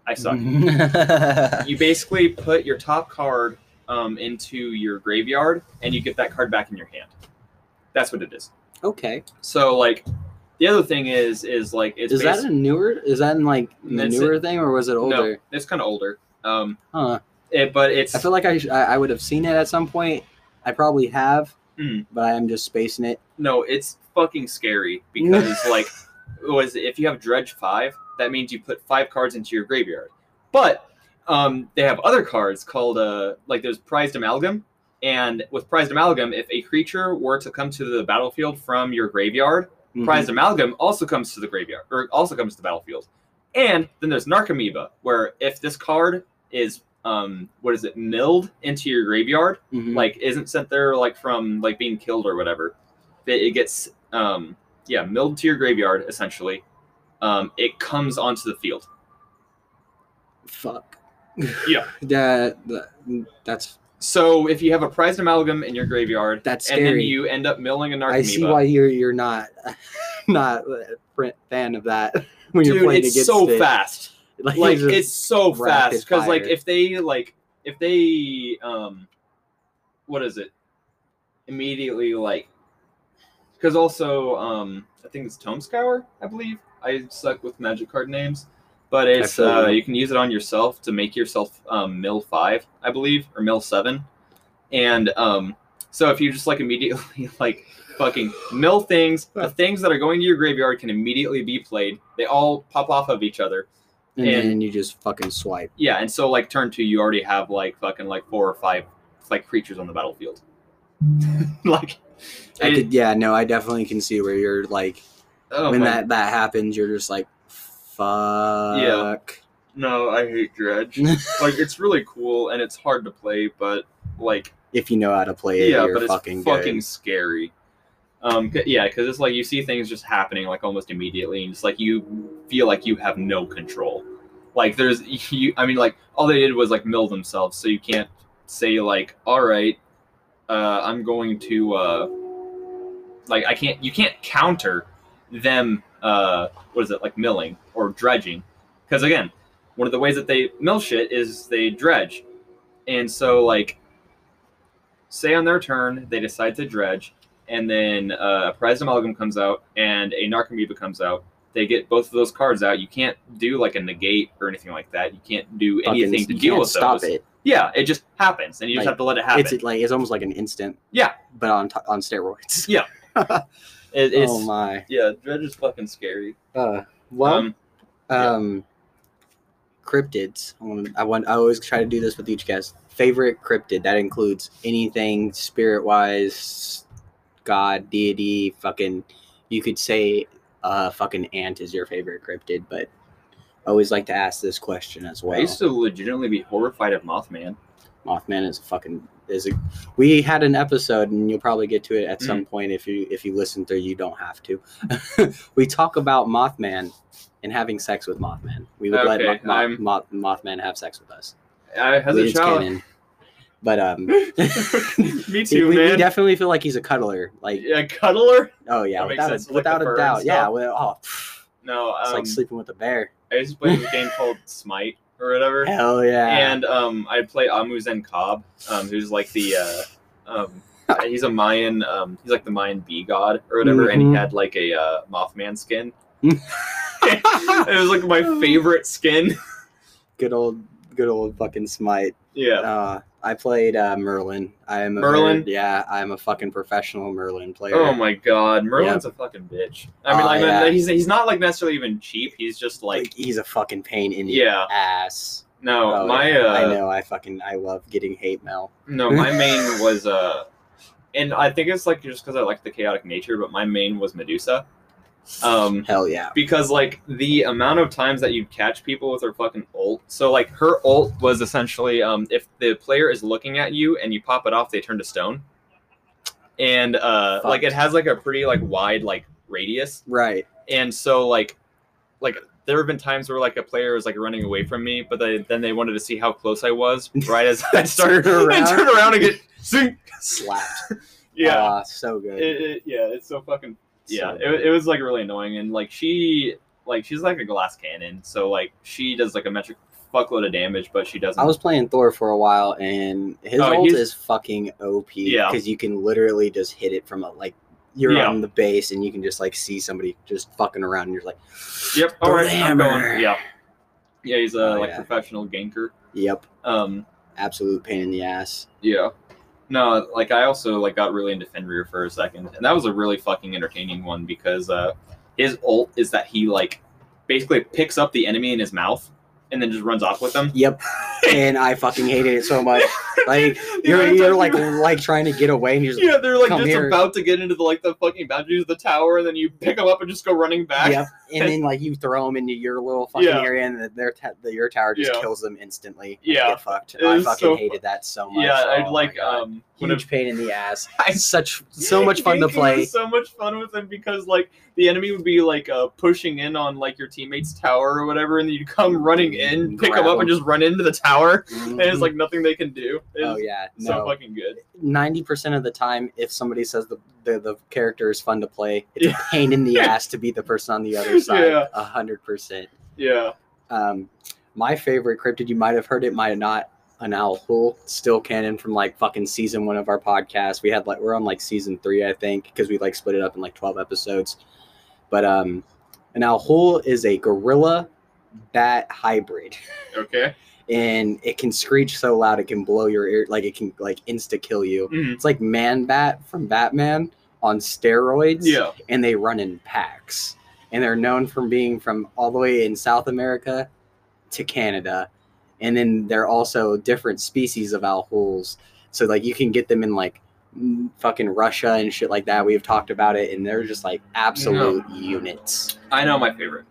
I suck. you basically put your top card um, into your graveyard and you get that card back in your hand that's what it is okay. so like the other thing is is like it's Is that a newer? Is that in like the newer thing, or was it older? no it's kind of older um Huh. it, but it's I feel like I, sh- I I would have seen it at some point. I probably have, Mhm. but I am just spacing it. no it's fucking scary because like was if you have dredge five that means you put five cards into your graveyard but um they have other cards called uh like there's prized amalgam and with prized amalgam if a creature were to come to the battlefield from your graveyard Mhm. prized amalgam also comes to the graveyard or also comes to the battlefield and then there's narcomoeba where if this card is um what is it milled into your graveyard Mhm. like isn't sent there like from like being killed or whatever it, it gets um yeah milled to your graveyard essentially um it comes onto the field fuck. Yeah. that, that that's. so if you have a prized amalgam in your graveyard That's and then scary. you end up milling a narcomoeba I see why you're you're not not a fan of that when you're dude playing it's against so it. fast Like, like it's so fast because like if they like if they um what is it immediately like because also um i think it's tome scour i believe i suck with magic card names but it's uh you. can use it on yourself to make yourself um mill five i believe or mill seven and um so if you just like immediately like fucking mill things the things that are going to your graveyard can immediately be played they all pop off of each other and, and- then you just fucking swipe. yeah, and so like turn two, you already have like fucking like four or five like creatures on the battlefield. like, I it- could, yeah, no, I definitely can see where you're like oh when my- that that happens, you're just like, fuck. Yeah. no, I hate dredge. like it's really cool and it's hard to play, but like if you know how to play it, yeah, but it's fucking scary. Um, yeah, because it's like you see things just happening like almost immediately, and it's like you feel like you have no control. Like there's you, I mean, like all they did was like mill themselves, so you can't say like, all right, uh, I'm going to uh, like I can't, you can't counter them. Uh, what is it like milling or dredging? Because again, one of the ways that they mill shit is they dredge, and so like say on their turn they decide to dredge and then uh, a prized amalgam comes out and a narcomoeba comes out they get both of those cards out you can't do like a negate or anything like that you can't do Fucking- anything to deal with stop those it. yeah it just happens and you just have to let it happen It's like it's almost like an instant. Yeah. but on t- on steroids. Yeah. It- oh my. yeah dredge is fucking scary Uh, well, um, um, yeah. cryptids. I want. I want. I always try to do this with each guest. Favorite cryptid that includes anything spirit wise, god, deity, fucking. You could say, uh, fucking ant is your favorite cryptid, but I always like to ask this question as I well. used to legitimately be horrified of Mothman. Mothman is a fucking is a. We had an episode, and you'll probably get to it at Mm. some point if you if you listen through. You don't have to. we talk about Mothman and having sex with Mothman. We would Okay, let Mo- Mo- Mothman have sex with us. I, as a It's child, canon. But um, me too, we man. definitely feel like he's a cuddler. Like, yeah, cuddler. oh yeah, That without a, like without a doubt. Yeah, well, oh, No, it's um, like sleeping with a bear. I used to play this game called Smite or whatever, Hell yeah. and um, I'd play Amuzen Cobb, um, who's like the uh, um, he's a Mayan, um, he's like the Mayan bee god or whatever, and Mhm. he had like a uh, Mothman skin. it was like my favorite skin. good old, good old fucking Smite. Yeah. Uh, I played uh, Merlin. I am a Merlin? very- yeah, I'm a fucking professional Merlin player. Oh my god, Merlin's a fucking bitch. I mean, Oh, like yeah. he's he's not like necessarily even cheap. He's just like like he's a fucking pain in the Yeah. ass. no, Oh, my yeah. uh, I know. I fucking I love getting hate mail. No, my main was uh, and I think it's like just because I like the chaotic nature, but my main was Medusa. Um, Hell yeah. because like the amount of times that you'd catch people with her fucking ult. So like her ult was essentially um, if the player is looking at you and you pop it off, they turn to stone. And uh, Fuck. like it has like a pretty like wide like radius, Right. and so like like there have been times where like a player was like running away from me, but they, then they wanted to see how close I was right as I started Turn around. and turn around and get zing. Slapped. Yeah, Ah, so good. it, it, yeah, it's so fucking yeah. So it, it was like really annoying, and like she like she's like a glass cannon, so like she does like a metric fuckload of damage, but she doesn't. I was playing Thor for a while, and his Oh, ult he's- is fucking OP. Yeah. Because you can literally just hit it from a like you're Yeah. on the base, and you can just like see somebody just fucking around, and you're like, Yep. All right. I'm going. Yeah. Yeah, he's a Oh, like yeah. professional ganker. "Yep, Um. absolute pain in the ass." Yeah. No, like I also like got really into Fenrir for a second, and that was a really fucking entertaining one because uh, his ult is that he like basically picks up the enemy in his mouth and then just runs off with them. Yep, and I fucking hated it so much. Like you're you're like like trying to get away, and you're just yeah, they're like just here. about to get into the like the fucking boundaries of the tower, and then you pick them up and just go running back. Yep, and then like you throw them into your little fucking Yeah. area, and the, their ta- the, your tower just Yeah. kills them instantly. Yeah. get fucked. It I fucking so hated that so much. Yeah, Oh I'd like um huge pain in the ass. I- Such so much fun to play. so much fun with them because like the enemy would be like uh, pushing in on like your teammate's tower or whatever, and you'd come running in, pick them Grab up, and just run into the tower, and it's Mhm. like nothing they can do. It's oh yeah, so no. fucking good. Ninety percent of the time, if somebody says the, the the character is fun to play, it's Yeah. a pain in the ass to be the person on the other side. A hundred percent. Yeah. Um, my favorite cryptid, you might have heard it, might not. An owl hull, still canon from like fucking season one of our podcast. We had like we're on like season three, I think, because we like split it up in like twelve episodes. But um, an Ahool is a gorilla bat hybrid. Okay. and it can screech so loud it can blow your ear like it can like insta kill you Mhm. it's like man bat from batman on steroids Yeah. and they run in packs and they're known from being from all the way in south america to canada and then they're also different species of Ahools so like you can get them in like fucking russia and shit like that we've talked about it and they're just like absolute units I know my favorite.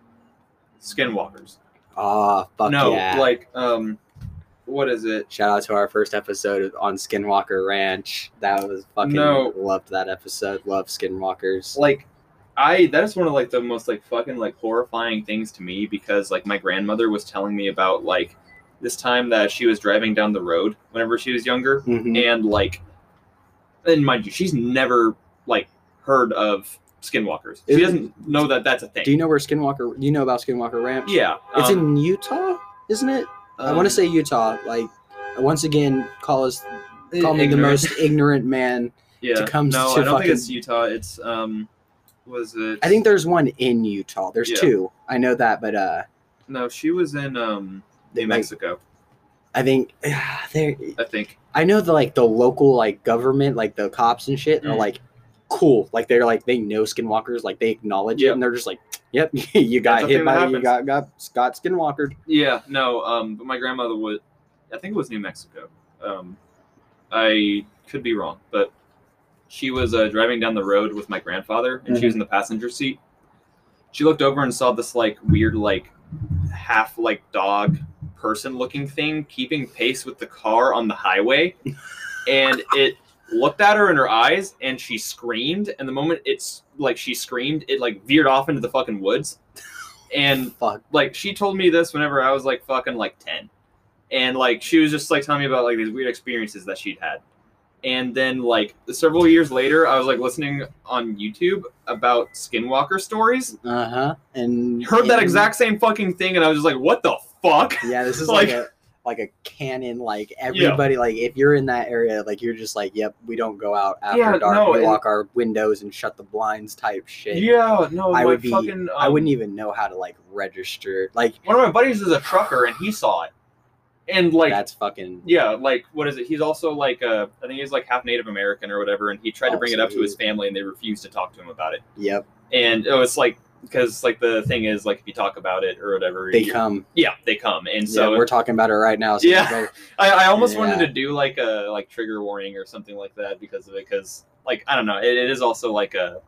Skinwalkers. oh fuck no, yeah like um, what is it? Shout out to our first episode on Skinwalker Ranch. That was fucking No. loved that episode. Love Skinwalkers. Like, I that is one of like the most like fucking like horrifying things to me because like my grandmother was telling me about like this time that she was driving down the road whenever she was younger Mhm. and like and mind you she's never like heard of skinwalkers she doesn't know that that's a thing Do you know where Skinwalker? Do you know about Skinwalker Ranch? yeah it's um, in Utah, isn't it? I um, want to say Utah. Like once again, call us call me the ignorant. most ignorant man. yeah to come no to i don't fucking- think it's utah it's um was it I think there's one in Utah. There's Yeah. two. I know that, but uh, no she was in um new mexico I think there. i think I know the like the local like government, like the cops and shit, are Mm. like cool. Like they're like they know skinwalkers, like they acknowledge it, and they're just like, "Yep, you got That's hit by you got got got skinwalkered." Yeah, no, um, but my grandmother was, I think it was New Mexico. Um, I could be wrong, but she was uh, driving down the road with my grandfather, and she was in the passenger seat. She looked over and saw this like weird, like half like dog person looking thing keeping pace with the car on the highway, and it looked at her in her eyes, and she screamed. And the moment it's like she screamed, it like veered off into the fucking woods, and Fuck. like she told me this whenever I was like fucking like 10. And like she was just like telling me about like these weird experiences that she'd had. And then like several years later, I was like listening on YouTube about skinwalker stories. Uh huh. And Heard that exact same fucking thing and I was just like, what the fuck? Yeah, this is like, like- a like a canon. Like everybody, like if you're in that area, like you're just like, yep, we don't go out after Yeah, dark. no, we and- lock our windows and shut the blinds. Type shit. Yeah, no, I would be. fucking I um, wouldn't even know how to like register. Like one of my buddies is a trucker and he saw it. And like that's fucking. Yeah, like what is it? He's also like uh, I think he's like half Native American or whatever, and he tried to Oh, bring it up to his family, and they refused to talk to him about it. Yep. And it was like because like the thing is like if you talk about it or whatever, They come. Yeah, they come, and So so we're talking about it right now. So Yeah. I, I almost wanted to do like a like trigger warning or something like that because of it, because like I don't know, it, it is also like a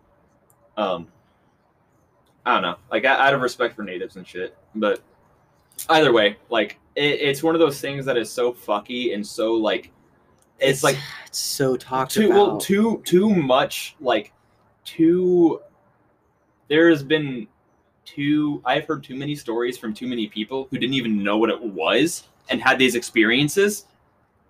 um I don't know, like out of respect for natives and shit, but either way, like it, it's one of those things that is so fucky and so like it's, like it's so talked too about. well too too much like too there has been too i've heard too many stories from too many people who didn't even know what it was and had these experiences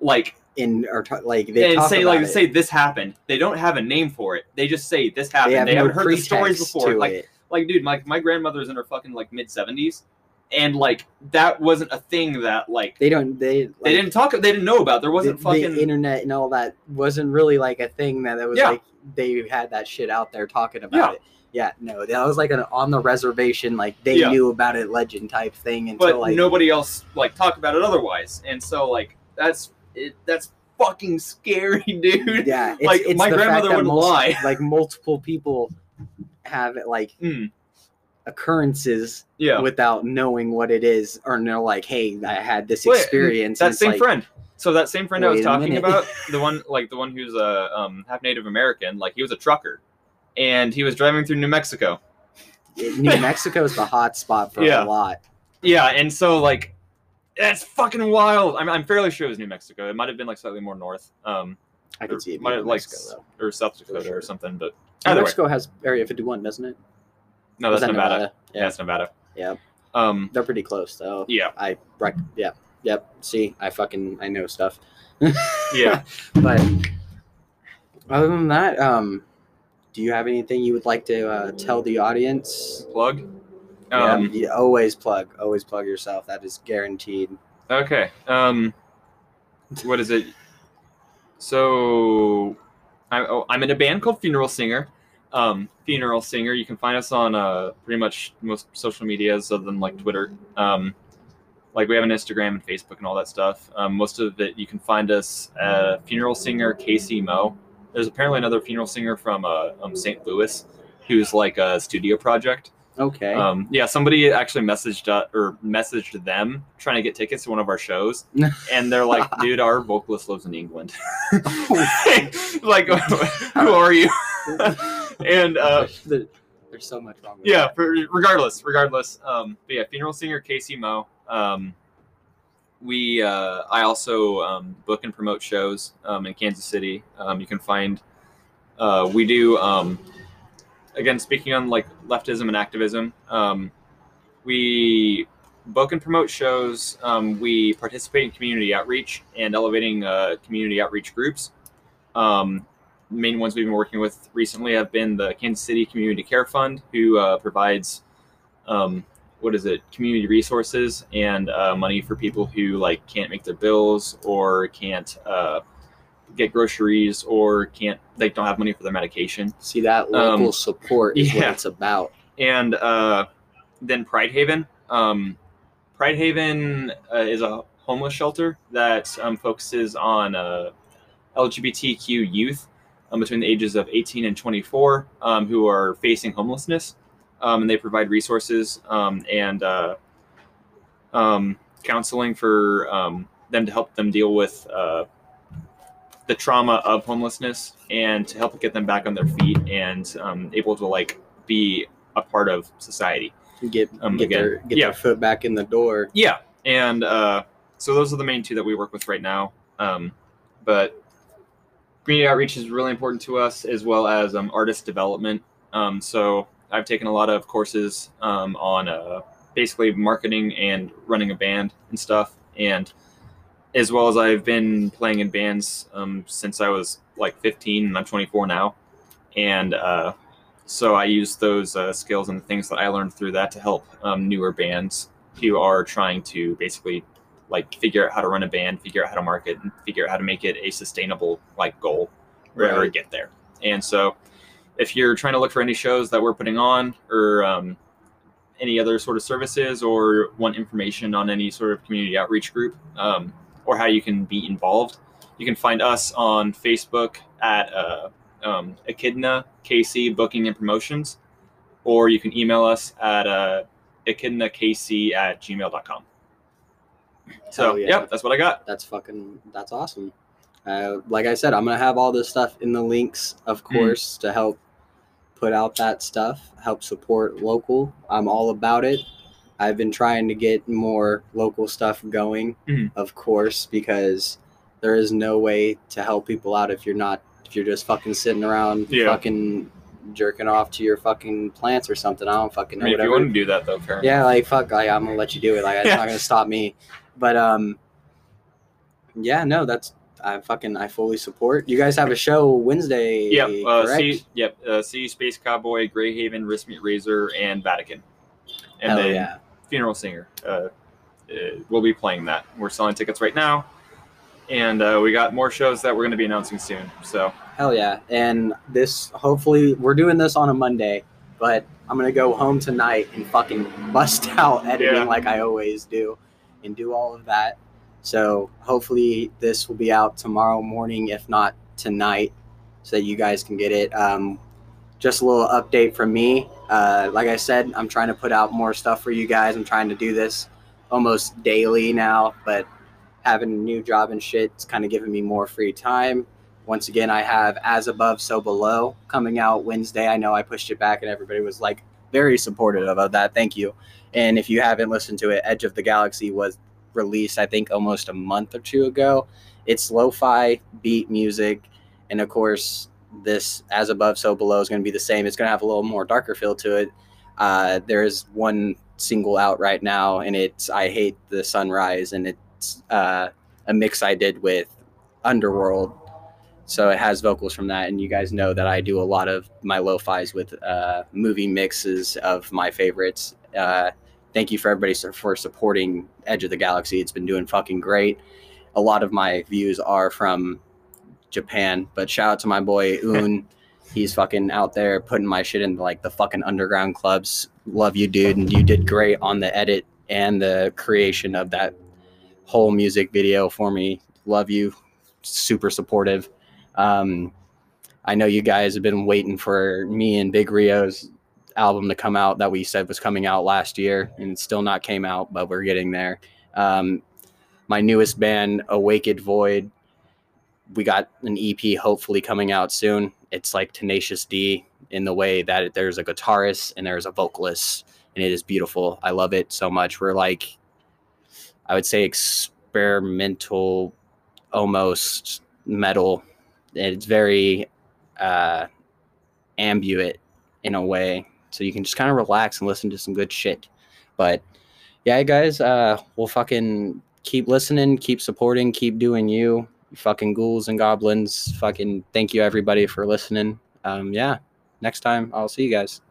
like in or ta- like they and say like it. say this happened they don't have a name for it they just say this happened they they, have no haven't heard the stories before like it. like dude my, my grandmother's in her fucking like mid 70s and like that wasn't a thing that like They don't. They they didn't talk they didn't know about there wasn't the, fucking the internet and all that wasn't really like a thing that it was Yeah. like they had that shit out there talking about Yeah. it. Yeah, no, that was like an on the reservation, like they Yeah. knew about it legend type thing until but like nobody else like talked about it otherwise. And so like that's it, that's fucking scary, dude. yeah, it's, like, it's my grandmother wouldn't lie. Like multiple people have it like Mm, occurrences yeah. without knowing what it is, or know like, hey, I had this Wait, experience. that same like, friend. So that same friend I was talking about, the one like the one who's a um, half Native American, like he was a trucker, and he was driving through New Mexico. New Mexico is the hot spot for Yeah. a lot. Yeah, and so like that's fucking wild. I'm, I'm fairly sure it was New Mexico. It might have been like slightly more north, um, I could see it. might have like Mexico, though. or South Dakota sure. or something. But New either way, Mexico has Area 51, doesn't it? no, that's that Nevada. Yeah. Yeah, that's Nevada. Yeah. Um, They're pretty close though. yeah, I rec- yeah. Yep. See, I fucking I know stuff. yeah. But other than that, um do you have anything you would like to uh, tell the audience? Plug. Yeah, Um, you always plug, always plug yourself. That is guaranteed. Okay. Um, what is it? So, I, oh, I'm in a band called Funeral Singer. Um, Funeral Singer. You can find us on uh, pretty much most social medias other than like Twitter. Um, like we have an Instagram and Facebook and all that stuff. Um, most of it you can find us at Funeral Singer KCMO. There's apparently another funeral singer from uh, um, St. Louis who's like a studio project. Okay. Um, yeah, somebody actually messaged uh, or messaged them trying to get tickets to one of our shows, and they're like, "Dude, our vocalist lives in England." like, who are you? and uh, there's so much wrong with yeah, that. regardless, regardless. Um, but yeah, funeral singer KCMO. Um, we, uh, I also um, book and promote shows um, in Kansas City. Um, you can find. Uh, we do. Um, again, speaking on like leftism and activism, um, we book and promote shows. Um, we participate in community outreach and elevating uh, community outreach groups. Main ones we've been working with recently have been the Kansas City Community Care Fund, who uh, provides what is it, community resources and uh, money for people who like can't make their bills or can't uh, get groceries or can't they don't have money for their medication. See that local Um, support is yeah. what it's about. And uh, then Pride Haven. Um, Pride Haven uh, is a homeless shelter that um, focuses on uh, LGBTQ youth um, between the ages of 18 and 24 um, who are facing homelessness. Um, and they provide resources um, and uh, um, counseling for um, them to help them deal with uh, the trauma of homelessness and to help get them back on their feet and um, able to like be a part of society. Get Um, get again, their get yeah. their foot back in the door. Yeah, and uh, so those are the main two that we work with right now. Um, but community outreach is really important to us, as well as um, artist development. Um, so I've taken a lot of courses um, on uh, basically marketing and running a band and stuff, and as well as I've been playing in bands um, since I was like 15, and I'm 24 now, and uh, so I use those uh, skills and the things that I learned through that to help um, newer bands who are trying to basically like figure out how to run a band, figure out how to market, and figure out how to make it a sustainable like goal or, or get there. And so, if you're trying to look for any shows that we're putting on or um, any other sort of services or want information on any sort of community outreach group um, or how you can be involved, you can find us on Facebook at uh, um, Echidna KC Booking and Promotions, or you can email us at uh, echidnakc at gmail.com. So, Hell yeah. yep, that's what I got. That's fucking that's awesome. Uh, like I said, I'm gonna have all this stuff in the links, of Mm. course, to help put out that stuff, help support local. I'm all about it. I've been trying to get more local stuff going, Mhm. of course, because there is no way to help people out if you're not if you're just fucking sitting around Yeah. fucking jerking off to your fucking plants or something. I don't fucking I know mean, if you want to do that, though, fair Yeah, like fuck, like I'm gonna let you do it. Like it's Yeah. not gonna stop me. But um, yeah, no, that's I fucking I fully support. You guys have a show Wednesday. Yep. Uh, correct? see, yep. Uh, see, Space Cowboy, Greyhaven, Wristmeetrazor, and Vatican, and Hell then yeah, Funeral Singer. Uh, uh, we'll be playing that. We're selling tickets right now, and uh, we got more shows that we're going to be announcing soon. So hell yeah. And this hopefully we're doing this on a Monday, but I'm gonna go home tonight and fucking bust out editing Yeah. like I always do, and do all of that. So hopefully this will be out tomorrow morning, if not tonight, so that you guys can get it. Um, just a little update from me. Uh, like I said, I'm trying to put out more stuff for you guys. I'm trying to do this almost daily now, but having a new job and shit, it's kind of giving me more free time. Once again, I have As Above, So Below coming out Wednesday. I know I pushed it back and everybody was like very supportive of that. Thank you. And if you haven't listened to it, Edge of the Galaxy was released, I think, almost a month or two ago. It's lo fi beat music. And of course, this As Above, So Below is going to be the same. It's going to have a little more darker feel to it. Uh, there is one single out right now, and it's I Hate the Sunrise, and it's uh, a mix I did with Underworld. So it has vocals from that, and you guys know that I do a lot of my lo-fi's with uh, movie mixes of my favorites. Uh, thank you for everybody for supporting Edge of the Galaxy. It's been doing fucking great. A lot of my views are from Japan, but shout out to my boy Un. He's fucking out there putting my shit in like the fucking underground clubs. Love you, dude, and you did great on the edit and the creation of that whole music video for me. Love you, super supportive. Um, I know you guys have been waiting for me and Big Rio's album to come out that we said was coming out last year, and still not came out, but we're getting there. Um, my newest band, Awaked Void, we got an EP hopefully coming out soon. It's like Tenacious D in the way that there's a guitarist and there's a vocalist, and it is beautiful. I love it so much. We're like, I would say experimental, almost metal. It's very uh, ambient in a way, so you can just kind of relax and listen to some good shit. But yeah, guys, uh, we'll fucking keep listening, keep supporting, keep doing you. You fucking ghouls and goblins. Fucking thank you everybody for listening. Um, yeah, next time I'll see you guys.